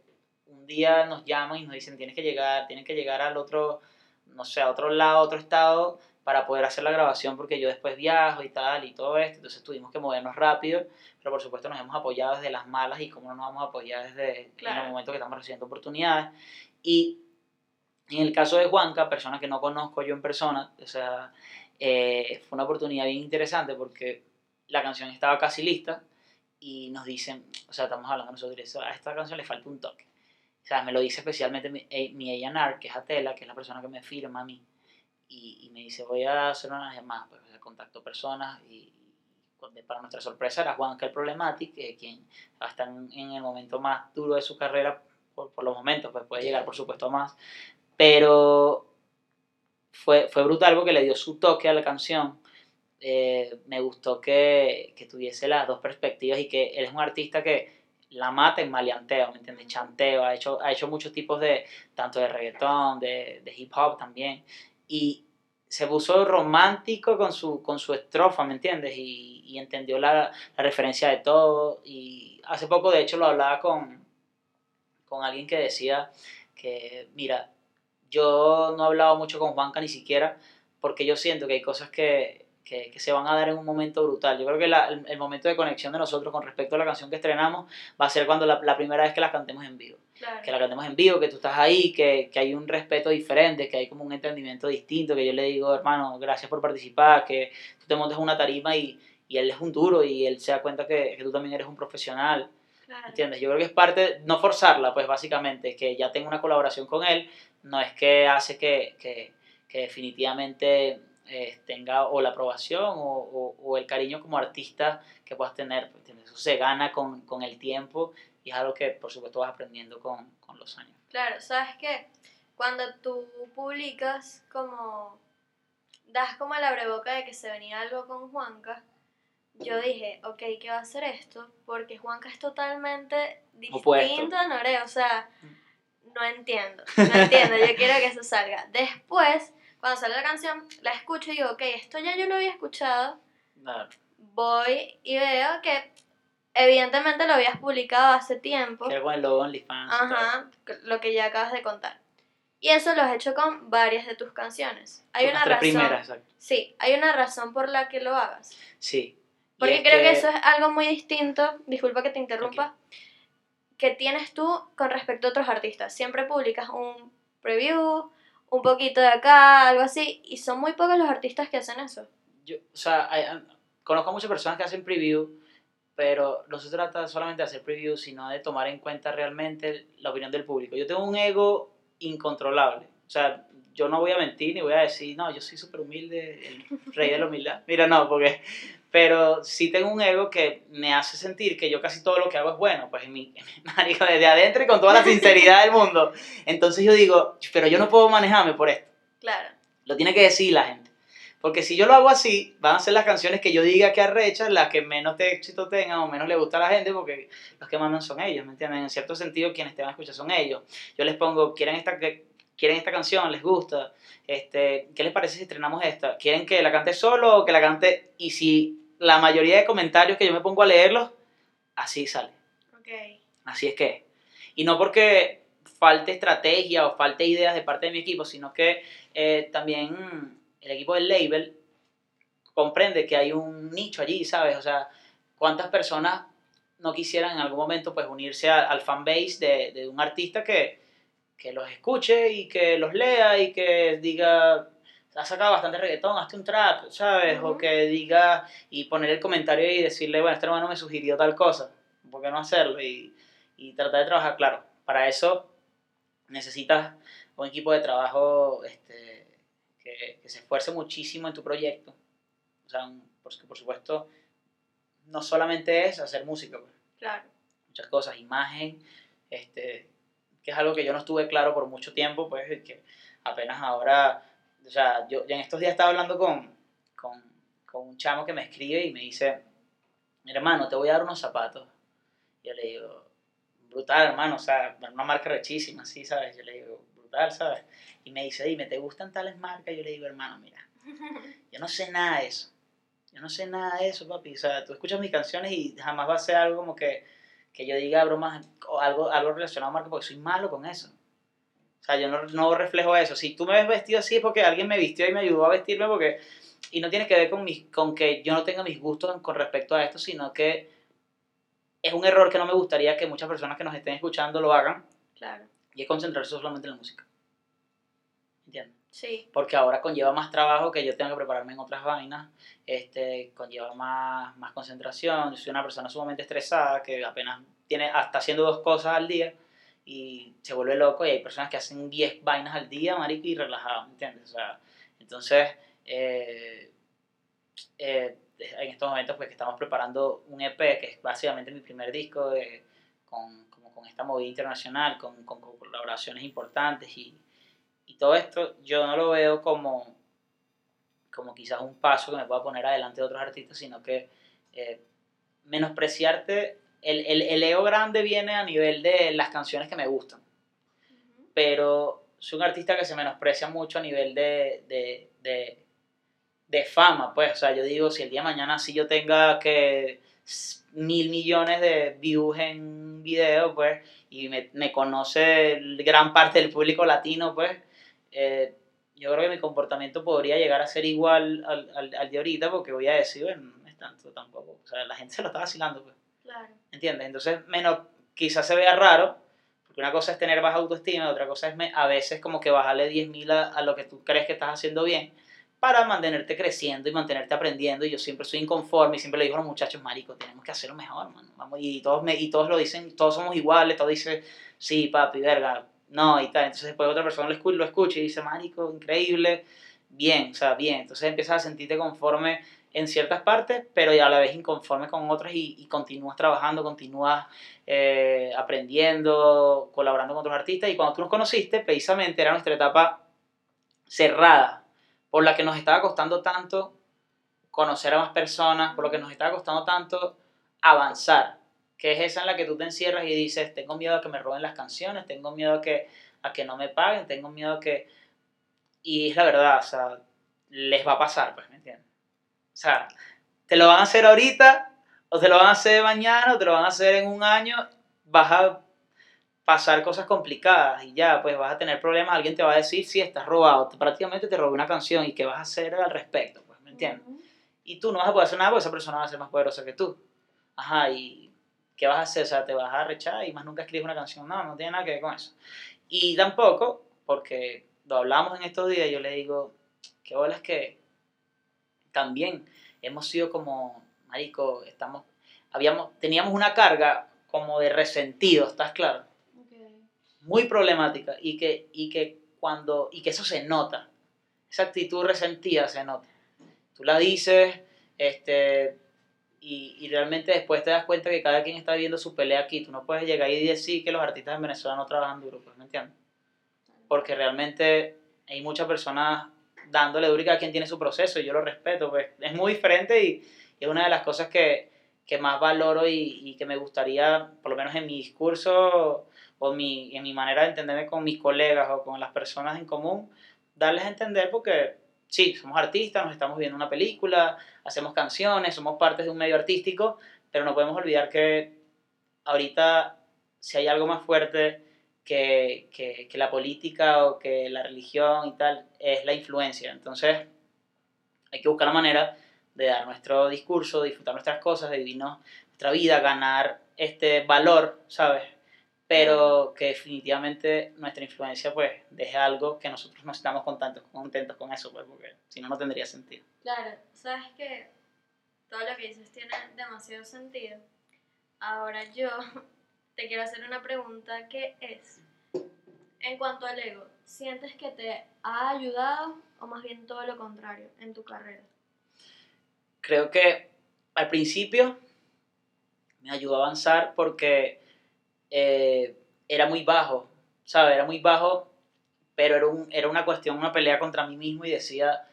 un día nos llaman y nos dicen tienes que llegar, tienes que llegar al otro, no sé, a otro lado, a otro estado para poder hacer la grabación porque yo después viajo y tal y todo esto, entonces tuvimos que movernos rápido, pero por supuesto nos hemos apoyado desde las malas y cómo no nos vamos a apoyar desde Claro. en el momento que estamos recibiendo oportunidades. Y en el caso de Juanca, persona que no conozco yo en persona, o sea, eh, fue una oportunidad bien interesante porque la canción estaba casi lista y nos dicen, o sea, estamos hablando nosotros, "Eso- a esta canción le falta un toque. O sea, me lo dice especialmente mi, eh, mi A&R, que es Atela, que es la persona que me firma a mí. Y, y me dice, voy a hacer unas llamadas, pues contacto personas y, y para nuestra sorpresa era Juanca el Problematic, eh, quien está en, en el momento más duro de su carrera, por, por los momentos, pues puede llegar por supuesto a más, pero fue, fue brutal porque le dio su toque a la canción. Eh, me gustó que, que tuviese las dos perspectivas y que él es un artista que la mata en maleanteo, ¿me entiendes? Chanteo, ha hecho, ha hecho muchos tipos de, tanto de reggaetón, de, de hip hop también, y se puso romántico con su, con su estrofa, ¿me entiendes? Y, y entendió la, la referencia de todo, y hace poco de hecho lo hablaba con, con alguien que decía que, mira, yo no he hablado mucho con Juanca ni siquiera, porque yo siento que hay cosas que, que, se van a dar en un momento brutal. Yo creo que la- el, el momento de conexión de nosotros con respecto a la canción que estrenamos va a ser cuando la, la primera vez que la cantemos en vivo. Claro. Que la cantemos en vivo, que tú estás ahí, que, que hay un respeto diferente, que hay como un entendimiento distinto, que yo le digo, hermano, gracias por participar, que tú te montes una tarima y, y él es un duro y él se da cuenta que, que tú también eres un profesional. Claro. ¿Entiendes? Yo creo que es parte, no forzarla, pues básicamente, que ya tengo una colaboración con él, no es que hace que, que, que definitivamente eh, tenga o la aprobación o, o- o el cariño como artista que puedas tener, pues, ¿entiendes? Eso se gana con, con el tiempo y es algo que por supuesto vas aprendiendo con, con los años. Claro, ¿sabes qué? Cuando tú publicas como... Das como la breboca de que se venía algo con Juanca, yo dije, ok, ¿qué va a hacer esto? Porque Juanca es totalmente Opuesto. distinto a Nore, o sea, no entiendo, no entiendo, yo quiero que eso salga. Después, cuando sale la canción, la escucho y digo, ok, esto ya yo lo había escuchado, Claro. voy y veo que evidentemente lo habías publicado hace tiempo. Que el logo OnlyFans. Ajá, lo que ya acabas de contar. Y eso lo has hecho con varias de tus canciones. Hay una razón. primeras, exacto. Sí, hay una razón por la que lo hagas. Sí. Porque creo que... eso es algo muy distinto, disculpa que te interrumpa, que tienes tú con respecto a otros artistas. Siempre publicas un preview, un poquito de acá, algo así, y son muy pocos los artistas que hacen eso. yo, o sea, hay- conozco a muchas personas que hacen preview, pero no se trata solamente de hacer preview, sino de tomar en cuenta realmente la opinión del público. Yo tengo un ego incontrolable. O sea, yo no voy a mentir ni voy a decir, no, yo soy súper humilde, el rey de la humildad. Mira, no, porque... Pero sí tengo un ego que me hace sentir que yo casi todo lo que hago es bueno, pues en mi, en mi marico, desde adentro y con toda la sinceridad del mundo. Entonces yo digo, pero yo no puedo manejarme por esto. Claro, Lo tiene que decir la gente. Porque si yo lo hago así, van a ser las canciones que yo diga que arrechas, las que menos éxito tengan o menos le gusta a la gente, porque los que mandan son ellos, ¿me entienden? En cierto sentido, quienes te van a escuchar son ellos. Yo les pongo, ¿quieren esta, quieren esta canción? ¿Les gusta? Este, ¿Qué les parece si estrenamos esta? ¿Quieren que la cante solo o que la cante? Y si la mayoría de comentarios que yo me pongo a leerlos, así sale. ok. Así es que. Y no porque falte estrategia o falte ideas de parte de mi equipo, sino que eh, también el equipo del label comprende que hay un nicho allí, ¿sabes? O sea, cuántas personas no quisieran en algún momento pues unirse a- al fanbase de, de un artista que, que los escuche y que los lea y que diga, ha sacado bastante reggaetón, hazte un trap, ¿sabes? O Ujú. que diga y poner el comentario y decirle, bueno, este hermano me sugirió tal cosa, ¿por qué no hacerlo? Y, y tratar de trabajar, claro, para eso necesitas un equipo de trabajo este, que, que se esfuerce muchísimo en tu proyecto. O sea, un- porque por supuesto, no solamente es hacer música, pues, Claro. muchas cosas, imagen, este, que es algo que yo no estuve claro por mucho tiempo, pues que apenas ahora, o sea, yo, yo en estos días estaba hablando con, con, con un chamo que me escribe y me dice, "Mira, hermano, te voy a dar unos zapatos. Yo le digo, brutal, hermano, o sea, una marca rechísima, sí, ¿sabes? Yo le digo, natural, ¿sabes? Y me dice, dime, ¿te gustan tales marcas? Yo le digo, hermano, mira, yo no sé nada de eso. Yo no sé nada de eso, papi. O sea, tú escuchas mis canciones y jamás va a ser algo como que, que yo diga bromas o algo, algo relacionado a marca porque soy malo con eso. O sea, yo no, no reflejo eso. Si tú me ves vestido así es porque alguien me vistió y me ayudó a vestirme porque... Y no tiene que ver con, mis, con que yo no tenga mis gustos con respecto a esto, sino que es un error que no me gustaría que muchas personas que nos estén escuchando lo hagan. Claro. Y es concentrarse solamente en la música. ¿Entiendes? Sí. Porque ahora conlleva más trabajo que yo tengo que prepararme en otras vainas. Este, conlleva más, más concentración. Yo soy una persona sumamente estresada que apenas tiene, hasta haciendo dos cosas al día y se vuelve loco. Y hay personas que hacen 10 vainas al día, marico, y relajado, ¿me entiendes? O sea, entonces, eh, eh, en estos momentos pues que estamos preparando un EP que es básicamente mi primer disco de, con, como con esta movida internacional, con, con colaboraciones importantes y, y, todo esto yo no lo veo como, como quizás un paso que me pueda poner adelante de otros artistas, sino que eh, menospreciarte, el, el, el ego grande viene a nivel de las canciones que me gustan, pero soy un artista que se menosprecia mucho a nivel de, de, de de fama, pues, o sea, yo digo, si el día de mañana si yo tenga que mil millones de views en video, pues, y me, me conoce gran parte del público latino, pues, eh, yo creo que mi comportamiento podría llegar a ser igual al, al, al, de ahorita, porque voy a decir, bueno, no es tanto tampoco, o sea, la gente se lo está vacilando, pues. Claro. ¿Entiendes? Entonces, menos, quizás se vea raro, porque una cosa es tener baja autoestima, otra cosa es me, a veces como que bajarle 10.000 a, a lo que tú crees que estás haciendo bien, para mantenerte creciendo y mantenerte aprendiendo. Y yo siempre soy inconforme y siempre le digo a los muchachos, marico, tenemos que hacerlo mejor, mano. Vamos, y, todos me, y todos lo dicen, todos somos iguales, todos dicen, sí, papi, verga, no, y tal. Entonces después otra persona lo escucha, y dice, marico, increíble, bien, o sea, bien. Entonces empiezas a sentirte conforme en ciertas partes, pero ya a la vez inconforme con otras y, y continúas trabajando, continúas eh, aprendiendo, colaborando con otros artistas. Y cuando tú nos conociste, precisamente era nuestra etapa cerrada por la que nos estaba costando tanto conocer a más personas, por lo que nos estaba costando tanto avanzar, que es esa en la que tú te encierras y dices, tengo miedo a que me roben las canciones, tengo miedo a que, a que no me paguen, tengo miedo a que... Y es la verdad, o sea, les va a pasar, pues, ¿me entiendes? O sea, te lo van a hacer ahorita, o te lo van a hacer mañana, o te lo van a hacer en un año, vas a pasar cosas complicadas y ya, pues vas a tener problemas, alguien te va a decir si sí, estás robado, prácticamente te robó una canción y qué vas a hacer al respecto, pues, ¿me entiendes? Uh -huh. Y tú no vas a poder hacer nada porque esa persona va a ser más poderosa que tú. Ajá, y ¿qué vas a hacer? O sea, te vas a rechar y más nunca escribes una canción, no, no tiene nada que ver con eso. Y tampoco, porque lo hablamos en estos días, yo le digo, qué bolas que también hemos sido como, marico, estamos, habíamos, teníamos una carga como de resentido, ¿estás claro? Muy problemática y que, y que cuando y que eso se nota. Esa actitud resentida se nota. Tú la dices este y, y, realmente después te das cuenta que cada quien está viviendo su pelea aquí. Tú no puedes llegar y decir que los artistas en Venezuela no trabajan duro pues me entiendes porque realmente hay muchas personas dándole duro y cada quien tiene su proceso. Y yo lo respeto pues es muy diferente y, y es una de las cosas que, que más valoro y, y que me gustaría por lo menos en mi discurso o mi, en mi manera de entenderme con mis colegas o con las personas en común, darles a entender porque sí, somos artistas, nos estamos viendo una película, hacemos canciones, somos partes de un medio artístico, pero no podemos olvidar que ahorita si hay algo más fuerte que, que, que la política o que la religión y tal, es la influencia. Entonces hay que buscar la manera de dar nuestro discurso, disfrutar nuestras cosas, de vivirnos nuestra vida, ganar este valor, ¿sabes? Pero que definitivamente nuestra influencia pues deje algo que nosotros no estamos contentos, contentos con eso, pues, porque si no, no tendría sentido. Claro, sabes que todo lo que dices tiene demasiado sentido. Ahora yo te quiero hacer una pregunta que es, en cuanto al ego, ¿sientes que te ha ayudado o más bien todo lo contrario en tu carrera? Creo que al principio me ayudó a avanzar porque eh, era muy bajo, ¿sabes? Era muy bajo, pero era, un, era una cuestión, una pelea contra mí mismo y decía,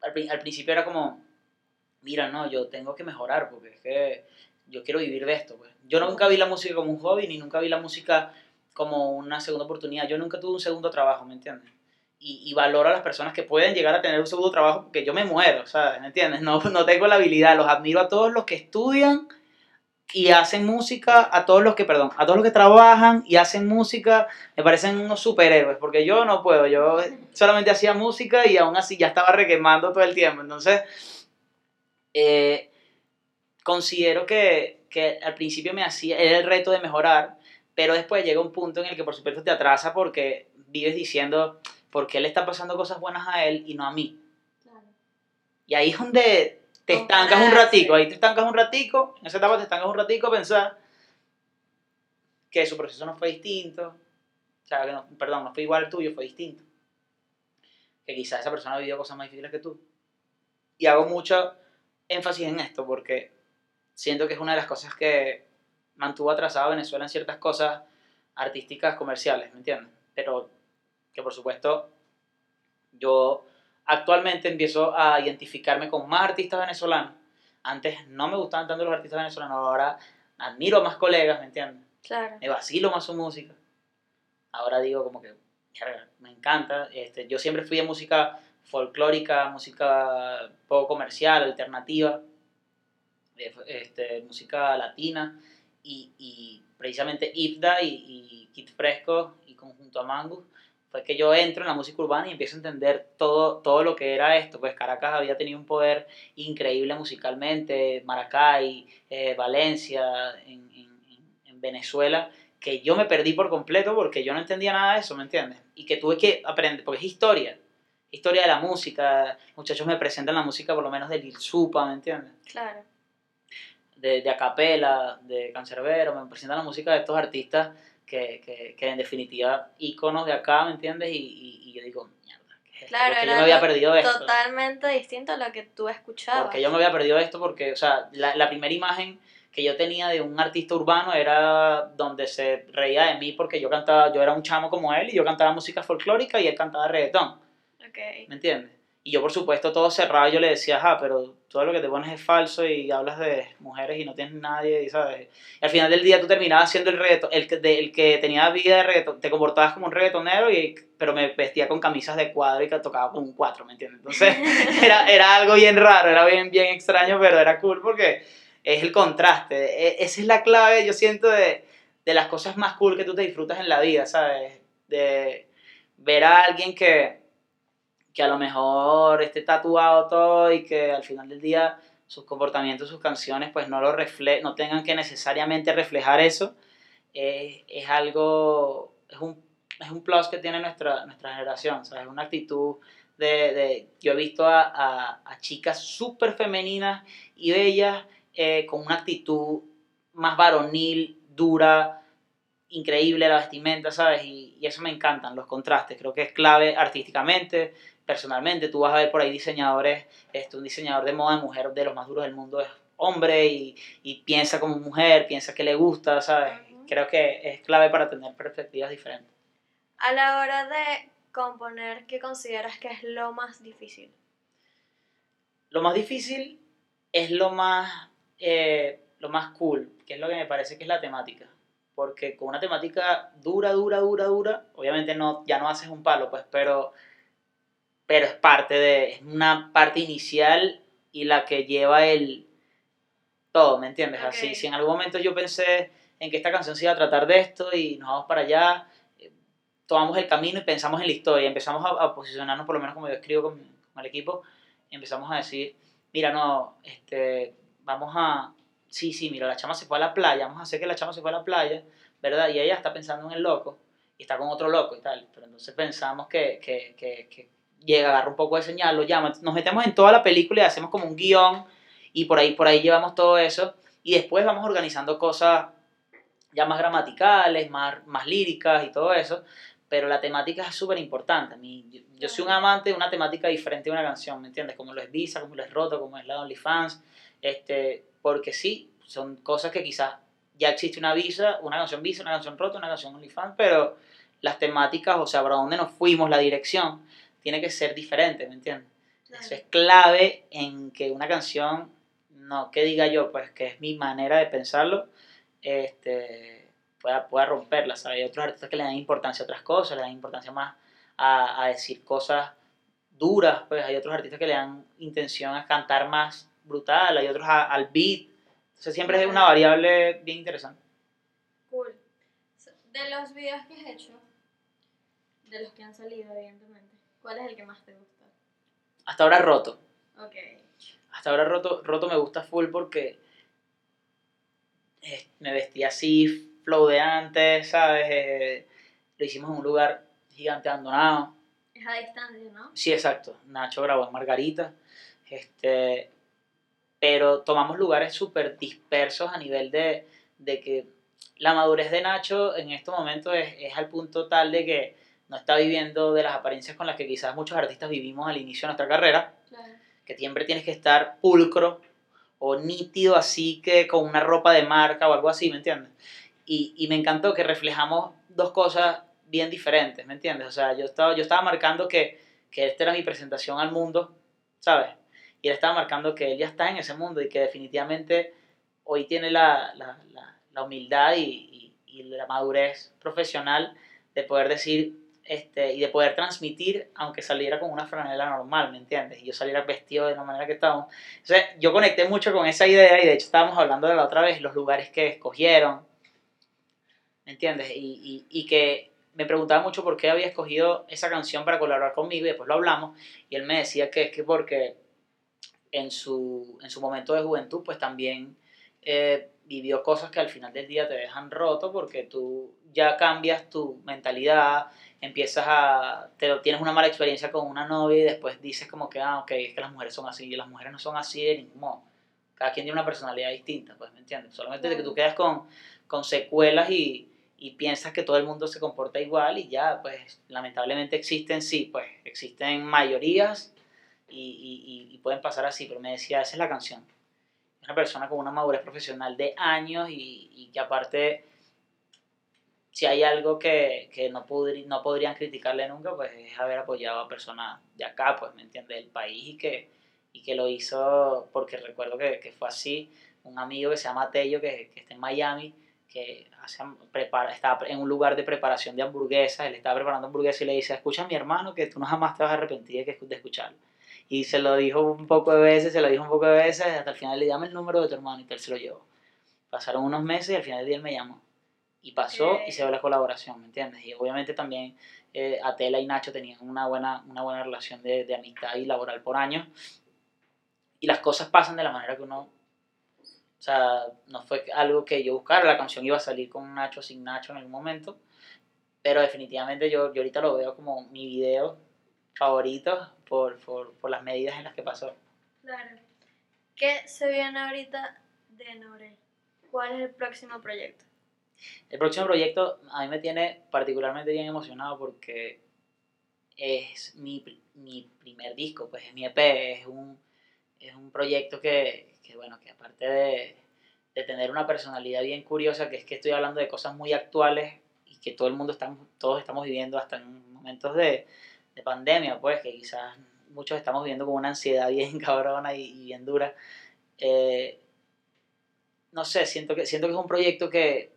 al, al, principio era como, mira, no, yo tengo que mejorar porque es que yo quiero vivir de esto. Pues. Yo nunca vi la música como un hobby, ni nunca vi la música como una segunda oportunidad. Yo nunca tuve un segundo trabajo, ¿me entiendes? Y, y valoro a las personas que pueden llegar a tener un segundo trabajo porque yo me muero, ¿sabes? ¿Me entiendes? No, no tengo la habilidad, los admiro a todos los que estudian y hacen música, a todos los que, perdón, a todos los que trabajan y hacen música, me parecen unos superhéroes, porque yo no puedo, yo solamente hacía música y aún así ya estaba requemando todo el tiempo. Entonces, eh, considero que, que al principio me hacía, era el reto de mejorar, pero después llega un punto en el que por supuesto te atrasa porque vives diciendo, ¿por qué le están pasando cosas buenas a él y no a mí? Y ahí es donde te estancas un ratico, ahí te estancas un ratico, en esa etapa te estancas un ratico a pensar que su proceso no fue distinto, o sea, que no, perdón, no fue igual al tuyo, fue distinto. Que quizás esa persona ha vivido cosas más difíciles que tú. Y hago mucho énfasis en esto porque siento que es una de las cosas que mantuvo atrasado a Venezuela en ciertas cosas artísticas, comerciales, ¿me entiendes? Pero que por supuesto yo actualmente empiezo a identificarme con más artistas venezolanos. Antes no me gustaban tanto los artistas venezolanos, ahora admiro a más colegas, ¿me entiendes? Claro. Me vacilo más su música. Ahora digo como que "Mierda, me encanta. Este, yo siempre fui de música folclórica, música poco comercial, alternativa, de- este, música latina y, y precisamente IFDA y, y Kid Fresco y conjunto a Mangus fue que yo entro en la música urbana y empiezo a entender todo, todo lo que era esto. Pues Caracas había tenido un poder increíble musicalmente, Maracay, eh, Valencia, en, en- en- en Venezuela, que yo me perdí por completo porque yo no entendía nada de eso, ¿me entiendes? Y que tuve que aprender, porque es historia, historia de la música. Muchachos me presentan la música por lo menos de Lil Supa, ¿me entiendes? Claro. de, de Acapela, de Cancerbero, me presentan la música de estos artistas que, que, que en definitiva íconos de acá, ¿me entiendes? Y, y, y yo digo, mierda, ¿qué es esto? Claro, Porque yo me había perdido esto. Totalmente distinto a lo que tú escuchabas. Porque yo me había perdido esto porque, o sea, la, la primera imagen que yo tenía de un artista urbano era donde se reía de mí porque yo cantaba, yo era un chamo como él y yo cantaba música folclórica y él cantaba reggaetón, Ok. ¿me entiendes? Y yo, por supuesto, todo cerrado, yo le decía, ajá, pero todo lo que te pones es falso y hablas de mujeres y no tienes nadie, y ¿sabes? Y al final del día tú terminabas siendo el reggaeton, el que, de- el que tenía vida de reggaeton, te comportabas como un reggaetonero, y, pero me vestía con camisas de cuadro y que tocaba con un cuatro, ¿me entiendes? Entonces, era, era algo bien raro, era bien, bien extraño, pero era cool porque es el contraste. E- Esa es la clave, yo siento, de, de las cosas más cool que tú te disfrutas en la vida, ¿sabes? De ver a alguien que, que a lo mejor esté tatuado todo y que al final del día sus comportamientos, sus canciones, pues no lo refle no tengan que necesariamente reflejar eso, eh, es algo, es un, es un plus que tiene nuestra, nuestra generación, ¿sabes? Una actitud de, de yo he visto a, a, a chicas súper femeninas y bellas eh, con una actitud más varonil, dura, increíble la vestimenta, ¿sabes? Y, y eso me encantan, los contrastes, creo que es clave artísticamente, personalmente, tú vas a ver por ahí diseñadores, este, un diseñador de moda de mujer de los más duros del mundo es hombre y, y piensa como mujer, piensa que le gusta, ¿sabes? Ujú. Creo que es clave para tener perspectivas diferentes. A la hora de componer, ¿qué consideras que es lo más difícil? Lo más difícil es lo más, eh, lo más cool, que es lo que me parece que es la temática. Porque con una temática dura, dura, dura, dura, obviamente no, ya no haces un palo, pues, pero, pero es parte de, es una parte inicial y la que lleva el todo, ¿me entiendes? Así, Ok. si en algún momento yo pensé en que esta canción se iba a tratar de esto y nos vamos para allá, eh, tomamos el camino y pensamos en la historia, empezamos a, a posicionarnos, por lo menos como yo escribo con, con el equipo, y empezamos a decir, mira, no, este, vamos a, sí, sí, mira, la chama se fue a la playa, vamos a hacer que la chama se fue a la playa, ¿verdad? Y ella está pensando en el loco, y está con otro loco y tal, pero entonces pensamos que, que, que, que llega, agarra un poco de señal, lo llama, nos metemos en toda la película y hacemos como un guion, y por ahí, por ahí llevamos todo eso, y después vamos organizando cosas ya más gramaticales, más, más líricas y todo eso, pero la temática es súper importante. Yo, yo soy un amante de una temática diferente de una canción, ¿me entiendes? Como lo es Visa, como lo es Roto, como es la OnlyFans, este, porque sí, son cosas que quizás ya existe una Visa, una canción Visa, una canción Roto, una canción OnlyFans, pero las temáticas, o sea, para dónde nos fuimos, la dirección, tiene que ser diferente, ¿me entiendes? Eso es clave en que una canción, no que diga yo, pues que es mi manera de pensarlo, este, pueda, pueda romperla, ¿sabes? Hay otros artistas que le dan importancia a otras cosas, le dan importancia más a, a decir cosas duras, pues hay otros artistas que le dan intención a cantar más brutal, hay otros a- al beat. Entonces siempre es una variable bien interesante. Cool. De los videos que has hecho, de los que han salido, evidentemente, ¿cuál es el que más te gusta? Hasta ahora roto. Ok. Hasta ahora roto, roto me gusta full porque eh, me vestía así, flow de antes, ¿sabes? Eh, lo hicimos en un lugar gigante abandonado. Es a distancia, ¿no? Sí, exacto. Nacho grabó en Margarita. Este, pero tomamos lugares súper dispersos a nivel de, de que la madurez de Nacho en estos momentos es, es al punto tal de que no está viviendo de las apariencias con las que quizás muchos artistas vivimos al inicio de nuestra carrera, Claro. que siempre tienes que estar pulcro o nítido así que con una ropa de marca o algo así, ¿me entiendes? Y, y me encantó que reflejamos dos cosas bien diferentes, ¿me entiendes? O sea, yo estaba, yo estaba marcando que, que esta era mi presentación al mundo, ¿sabes? Y él estaba marcando que él ya está en ese mundo y que definitivamente hoy tiene la, la, la, la humildad y, y, y la madurez profesional de poder decir este, y de poder transmitir, aunque saliera con una franela normal, ¿me entiendes? Y yo saliera vestido de la manera que estábamos. Entonces, yo conecté mucho con esa idea y de hecho estábamos hablando de la otra vez, los lugares que escogieron, ¿me entiendes? Y, y, y que me preguntaba mucho por qué había escogido esa canción para colaborar conmigo y después lo hablamos y él me decía que es que porque en su, en su momento de juventud pues también eh, vivió cosas que al final del día te dejan roto porque tú ya cambias tu mentalidad, empiezas a, te, tienes una mala experiencia con una novia y después dices como que, ah, ok, es que las mujeres son así y las mujeres no son así de ningún modo. Cada quien tiene una personalidad distinta, pues, ¿me entiendes? Solamente de que tú quedas con, con secuelas y, y piensas que todo el mundo se comporta igual y ya, pues, lamentablemente existen, sí, pues, existen mayorías y, y, y pueden pasar así, pero me decía, esa es la canción. Una persona con una madurez profesional de años y, y que aparte si hay algo que, que no, podri, no podrían criticarle nunca, pues es haber apoyado a personas de acá, pues, ¿me entiendes? Del país y que, y que lo hizo, porque recuerdo que, que fue así, un amigo que se llama Tello, que, que está en Miami, que hace, prepara, estaba en un lugar de preparación de hamburguesas, él estaba preparando hamburguesas y le dice, escucha a mi hermano que tú no jamás te vas a arrepentir de, de escucharlo. Y se lo dijo un poco de veces, se lo dijo un poco de veces, hasta el final le llama el número de tu hermano y él se lo llevó. Pasaron unos meses y al final del día él me llamó y pasó y se dio la colaboración, ¿me entiendes? Y obviamente también eh, Atela y Nacho tenían una buena, una buena relación de, de amistad y laboral por años. Y las cosas pasan de la manera que uno... O sea, no fue algo que yo buscara, la canción iba a salir con Nacho, sin Nacho en algún momento. Pero definitivamente yo, yo ahorita lo veo como mi video favorito por, por, por las medidas en las que pasó. Claro. ¿Qué se viene ahorita de Norel? ¿Cuál es el próximo proyecto? El próximo proyecto a mí me tiene particularmente bien emocionado porque es mi, mi primer disco, pues es mi EP, es un, es un proyecto que, que, bueno, que aparte de, de tener una personalidad bien curiosa, que es que estoy hablando de cosas muy actuales y que todo el mundo estamos, todos estamos viviendo hasta en momentos de, de pandemia, pues que quizás muchos estamos viviendo con una ansiedad bien cabrona y, y bien dura. Eh, no sé, siento que, siento que es un proyecto que,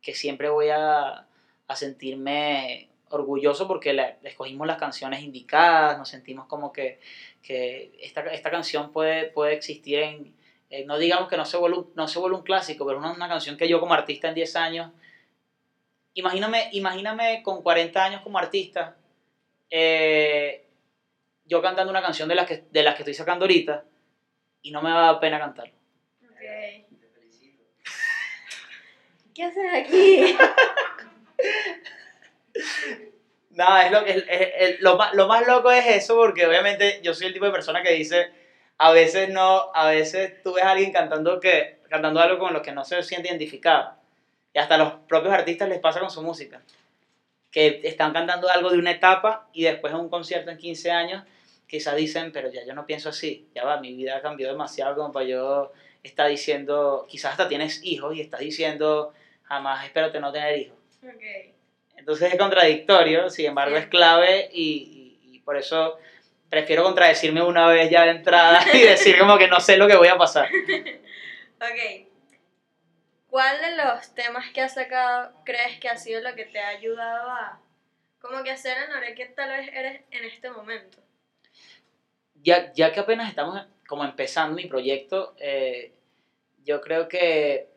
que siempre voy a, a sentirme orgulloso porque le, escogimos las canciones indicadas, nos sentimos como que, que esta, esta canción puede, puede existir en, eh, no digamos que no se, vuelve un, no se vuelve un clásico, pero una, una canción que yo como artista en 10 años, imagíname, imagíname con 40 años como artista, eh, yo cantando una canción de las, que, de las que estoy sacando ahorita y no me va a dar pena cantarlo. Ok. ¿Qué haces aquí? Nada, es lo, que- es- es- es- lo, más, lo más loco es eso, porque obviamente yo soy el tipo de persona que dice, a veces no, a veces tú ves a alguien cantando, que, cantando algo con lo que no se siente identificado. Y hasta a los propios artistas les pasa con su música. Que están cantando algo de una etapa y después en un concierto en 15 años, quizás dicen, pero ya yo no pienso así, ya va, mi vida cambió demasiado como para yo estar diciendo, quizás hasta tienes hijos y estás diciendo, jamás espero no tener hijos. ok. Entonces es contradictorio, sin embargo es clave y, y- y por eso prefiero contradecirme una vez ya de entrada y decir como que no sé lo que voy a pasar. Ok. ¿Cuál de los temas que has sacado crees que ha sido lo que te ha ayudado a como que hacer el Nore que tal vez eres en este momento? Ya, ya que apenas estamos como empezando mi proyecto, eh, yo creo que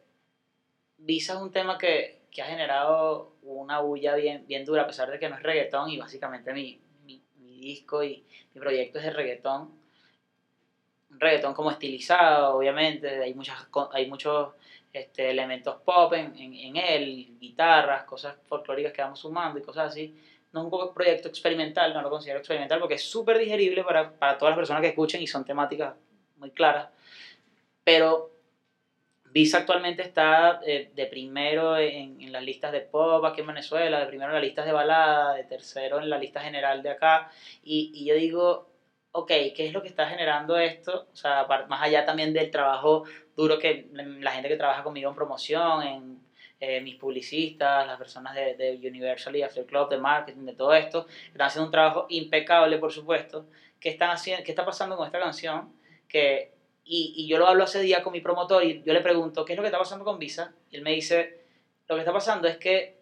Visa es un tema que, que, ha generado una bulla bien, bien dura, a pesar de que no es reggaetón y básicamente mi, mi, disco y mi proyecto es de reggaetón. Reggaetón como estilizado, obviamente, hay, muchas, hay muchos este, elementos pop en, en, en, él, guitarras, cosas folclóricas que vamos sumando y cosas así. No es un proyecto experimental, no lo considero experimental porque es súper digerible para, para todas las personas que escuchen y son temáticas muy claras. Pero Visa actualmente está eh, de primero en, en, las listas de pop aquí en Venezuela, de primero en las listas de balada, de tercero en la lista general de acá. Y, y yo digo, ok, ¿qué es lo que está generando esto? O sea, más allá también del trabajo duro que la gente que trabaja conmigo en promoción, en eh, mis publicistas, las personas de, de Universal y After Club, de marketing, de todo esto, están haciendo un trabajo impecable, por supuesto. ¿Qué, están haciendo, qué está pasando con esta canción? Que y, y, yo lo hablo hace día con mi promotor y yo le pregunto, ¿qué es lo que está pasando con Visa? Y él me dice, lo que está pasando es que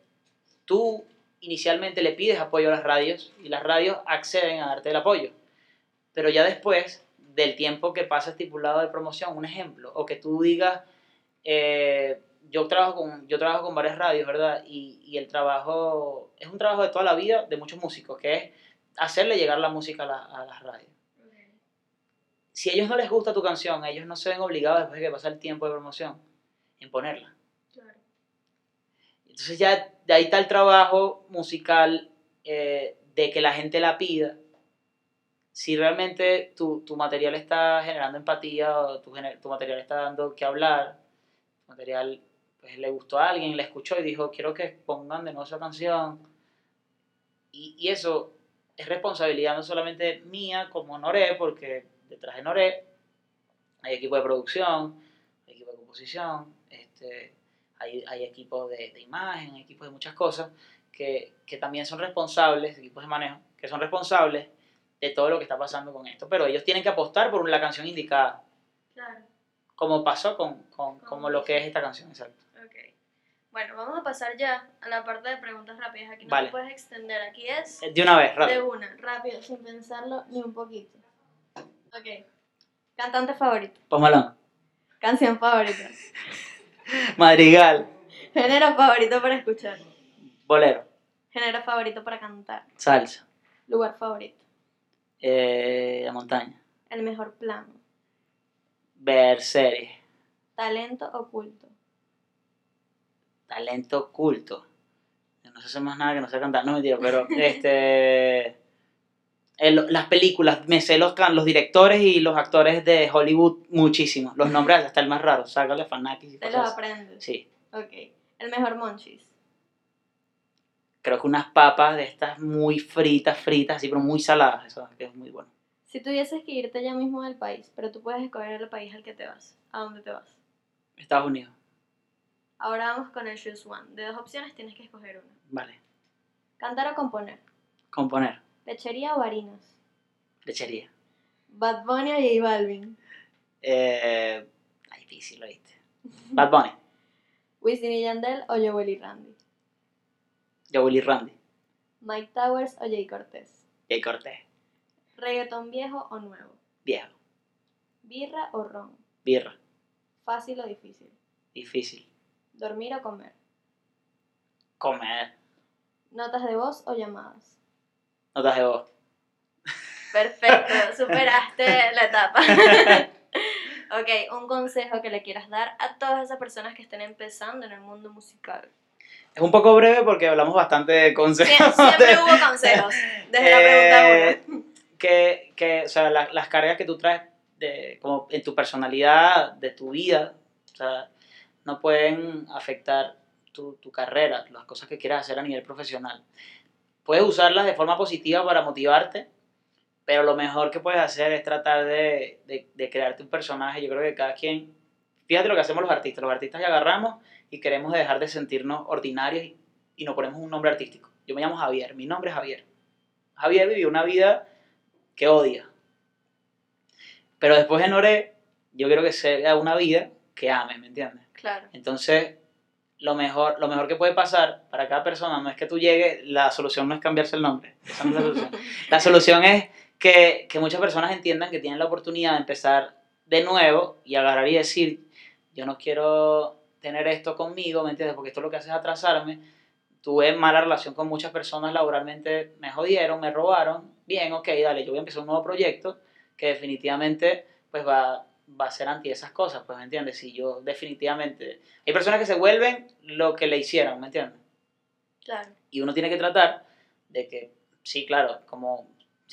tú inicialmente le pides apoyo a las radios y las radios acceden a darte el apoyo. Pero ya después del tiempo que pasa estipulado de promoción, un ejemplo, o que tú digas, eh, yo, trabajo con, yo trabajo con varias radios, ¿verdad? Y, y el trabajo es un trabajo de toda la vida de muchos músicos, que es hacerle llegar la música a, la, a las radios si a ellos no les gusta tu canción, ellos no se ven obligados después de que pasa el tiempo de promoción en ponerla. Claro. Entonces ya de ahí está el trabajo musical eh, de que la gente la pida. Si realmente tu, tu material está generando empatía o tu, tu, material está dando que hablar, tu material pues, le gustó a alguien, le escuchó y dijo, quiero que pongan de nuevo esa canción. Y, y eso es responsabilidad no solamente mía como Noré, porque detrás de Noré, hay equipo de producción, hay equipo de composición, este, hay, hay equipos de, de, imagen, hay equipos de muchas cosas que, que, también son responsables, equipos de manejo, que son responsables de todo lo que está pasando con esto. Pero ellos tienen que apostar por la canción indicada. Claro. Como pasó con, con como lo que es esta canción, exacto. Okay. Bueno, vamos a pasar ya a la parte de preguntas rápidas. Aquí no vale. te puedes extender. Aquí es. De una vez, rápido. De una, rápido, sin pensarlo ni un poquito. Ok. Cantante favorito. Pomalón. Canción favorita. Madrigal. Género favorito para escuchar. Bolero. Género favorito para cantar. Salsa. Lugar favorito. Eh, la montaña. El mejor plan. Ver series. Talento oculto. Talento oculto. No sé hacer más nada que no sé cantar, no mentira, pero este el, las películas, me sé los, los directores y los actores de Hollywood muchísimo. Los nombres hasta el más raro, sácale Fanakis y Te los aprendes. Sí. Ok. El mejor monchis. Creo que unas papas de estas muy fritas, fritas, así, pero muy saladas. Eso que es muy bueno. Si tuvieses que irte ya mismo del país, pero tú puedes escoger el país al que te vas, ¿a dónde te vas? Estados Unidos. Ahora vamos con el Choose One. De dos opciones tienes que escoger una. Vale. ¿Cantar o componer? Componer. ¿Lechería o harinas? Lechería. ¿Bad Bunny o J Balvin? Eh, difícil, lo viste. Bad Bunny. ¿Wisin y Yandel o Joel y Randy? Joel y Randy. ¿Mike Towers o Jay Cortés? Jay Cortés. ¿Reggaetón viejo o nuevo? Viejo. ¿Birra o ron? Birra. ¿Fácil o difícil? Difícil. ¿Dormir o comer? Comer. ¿Notas de voz o llamadas? Notas de voz. Perfecto, superaste la etapa. ok, un consejo que le quieras dar a todas esas personas que estén empezando en el mundo musical. Es un poco breve porque hablamos bastante de consejos. siempre hubo consejos, desde la pregunta eh, Que, que, o sea, la, las cargas que tú traes de, como en tu personalidad, de tu vida, o sea, no pueden afectar tu, tu carrera, las cosas que quieras hacer a nivel profesional puedes usarlas de forma positiva para motivarte, pero lo mejor que puedes hacer es tratar de, de, de, crearte un personaje. Yo creo que cada quien, fíjate lo que hacemos los artistas, los artistas ya agarramos y queremos dejar de sentirnos ordinarios y, y nos ponemos un nombre artístico. Yo me llamo Javier, mi nombre es Javier. Javier vivió una vida que odia. Pero después en Oré, yo quiero que sea una vida que ame, ¿me entiendes? Claro. Entonces, lo mejor, lo mejor que puede pasar para cada persona no es que tú llegues, la solución no es cambiarse el nombre. Esa no es la solución. La solución es que, que muchas personas entiendan que tienen la oportunidad de empezar de nuevo y agarrar y decir, yo no quiero tener esto conmigo, ¿me entiendes? Porque esto lo que hace es atrasarme. Tuve mala relación con muchas personas laboralmente, me jodieron, me robaron. Bien, ok, dale, yo voy a empezar un nuevo proyecto que definitivamente pues va, va a ser anti esas cosas, pues, ¿me entiendes? Si yo definitivamente... Hay personas que se vuelven lo que le hicieron, ¿me entiendes? Claro. Y uno tiene que tratar de que, sí, claro, como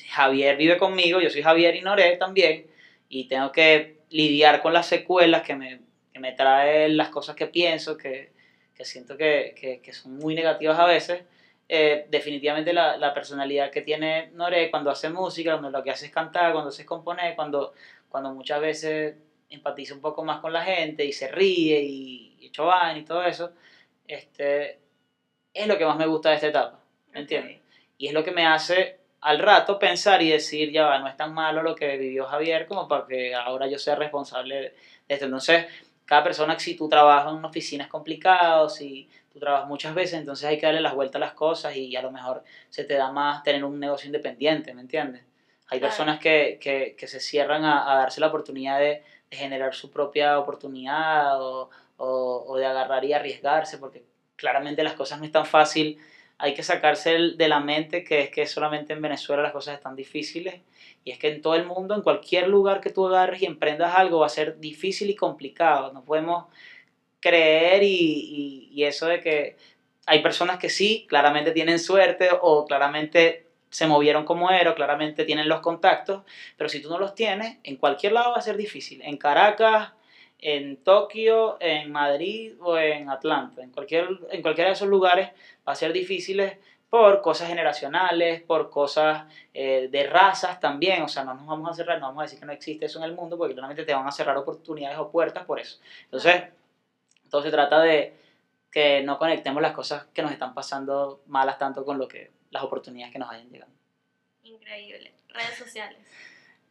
Javier vive conmigo, yo soy Javier y Noré también, y tengo que lidiar con las secuelas que me, que me traen las cosas que pienso, que, que siento que, que, que son muy negativas a veces. Eh, definitivamente la, la, personalidad que tiene Noré cuando hace música, cuando lo que hace es cantar, cuando hace es componer, cuando, cuando muchas veces empatiza un poco más con la gente y se ríe y, y echo y todo eso, este, es lo que más me gusta de esta etapa, ¿me entiendes? Y es lo que me hace al rato pensar y decir, ya va, no es tan malo lo que vivió Javier como para que ahora yo sea responsable de esto. Entonces, cada persona, si tú trabajas en una oficina es complicado, si tú trabajas muchas veces, entonces hay que darle las vueltas a las cosas y a lo mejor se te da más tener un negocio independiente, ¿me entiendes? Hay Claro. personas que, que, que se cierran a, a darse la oportunidad de, de generar su propia oportunidad o, o, o de agarrar y arriesgarse, porque claramente las cosas no es tan fácil. Hay que sacarse de la mente que es que solamente en Venezuela las cosas están difíciles y es que en todo el mundo, en cualquier lugar que tú agarres y emprendas algo va a ser difícil y complicado. No podemos creer y, y, eso de que hay personas que sí, claramente tienen suerte o claramente se movieron como era, claramente tienen los contactos, pero si tú no los tienes, en cualquier lado va a ser difícil. En Caracas, en Tokio, en Madrid o en Atlanta, en, cualquier, en cualquiera de esos lugares va a ser difíciles por cosas generacionales, por cosas eh, de razas también, o sea, no nos vamos a cerrar, no vamos a decir que no existe eso en el mundo, porque claramente te van a cerrar oportunidades o puertas por eso. Entonces, todo se trata de que no conectemos las cosas que nos están pasando malas tanto con lo que las oportunidades que nos vayan llegando. Increíble. Redes sociales.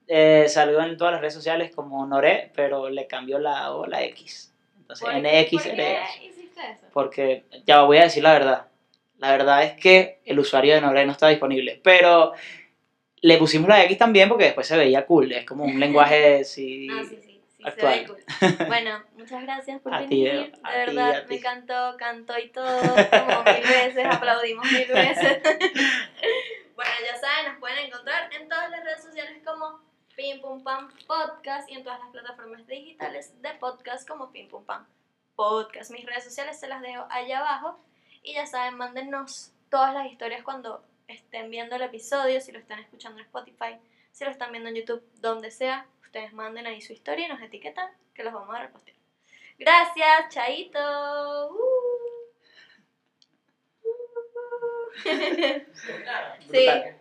Eh, en todas las redes sociales como Noré, pero le cambió la O la X. Entonces, ¿Por, NX ¿por qué hiciste eso? Porque ya voy a decir la verdad. La verdad es que el usuario de Noré no está disponible. Pero le pusimos la X también porque después se veía cool. Es como un lenguaje sí, No, sí, sí, sí, se actual. cool. Bueno, muchas gracias por A venir. De verdad, me encantó, cantó y todo, como mil veces, aplaudimos mil veces. bueno, ya saben, nos pueden encontrar en todas las redes sociales como Pim Pum Pam Podcast y en todas las plataformas digitales de podcast como Pim Pum Pam Podcast. Mis redes sociales se las dejo allá abajo y ya saben, mándennos todas las historias cuando estén viendo el episodio, si lo están escuchando en Spotify, si lo están viendo en YouTube, donde sea, ustedes manden ahí su historia y nos etiquetan que los vamos a repostear. Gracias, chaito. Uh. Brutal.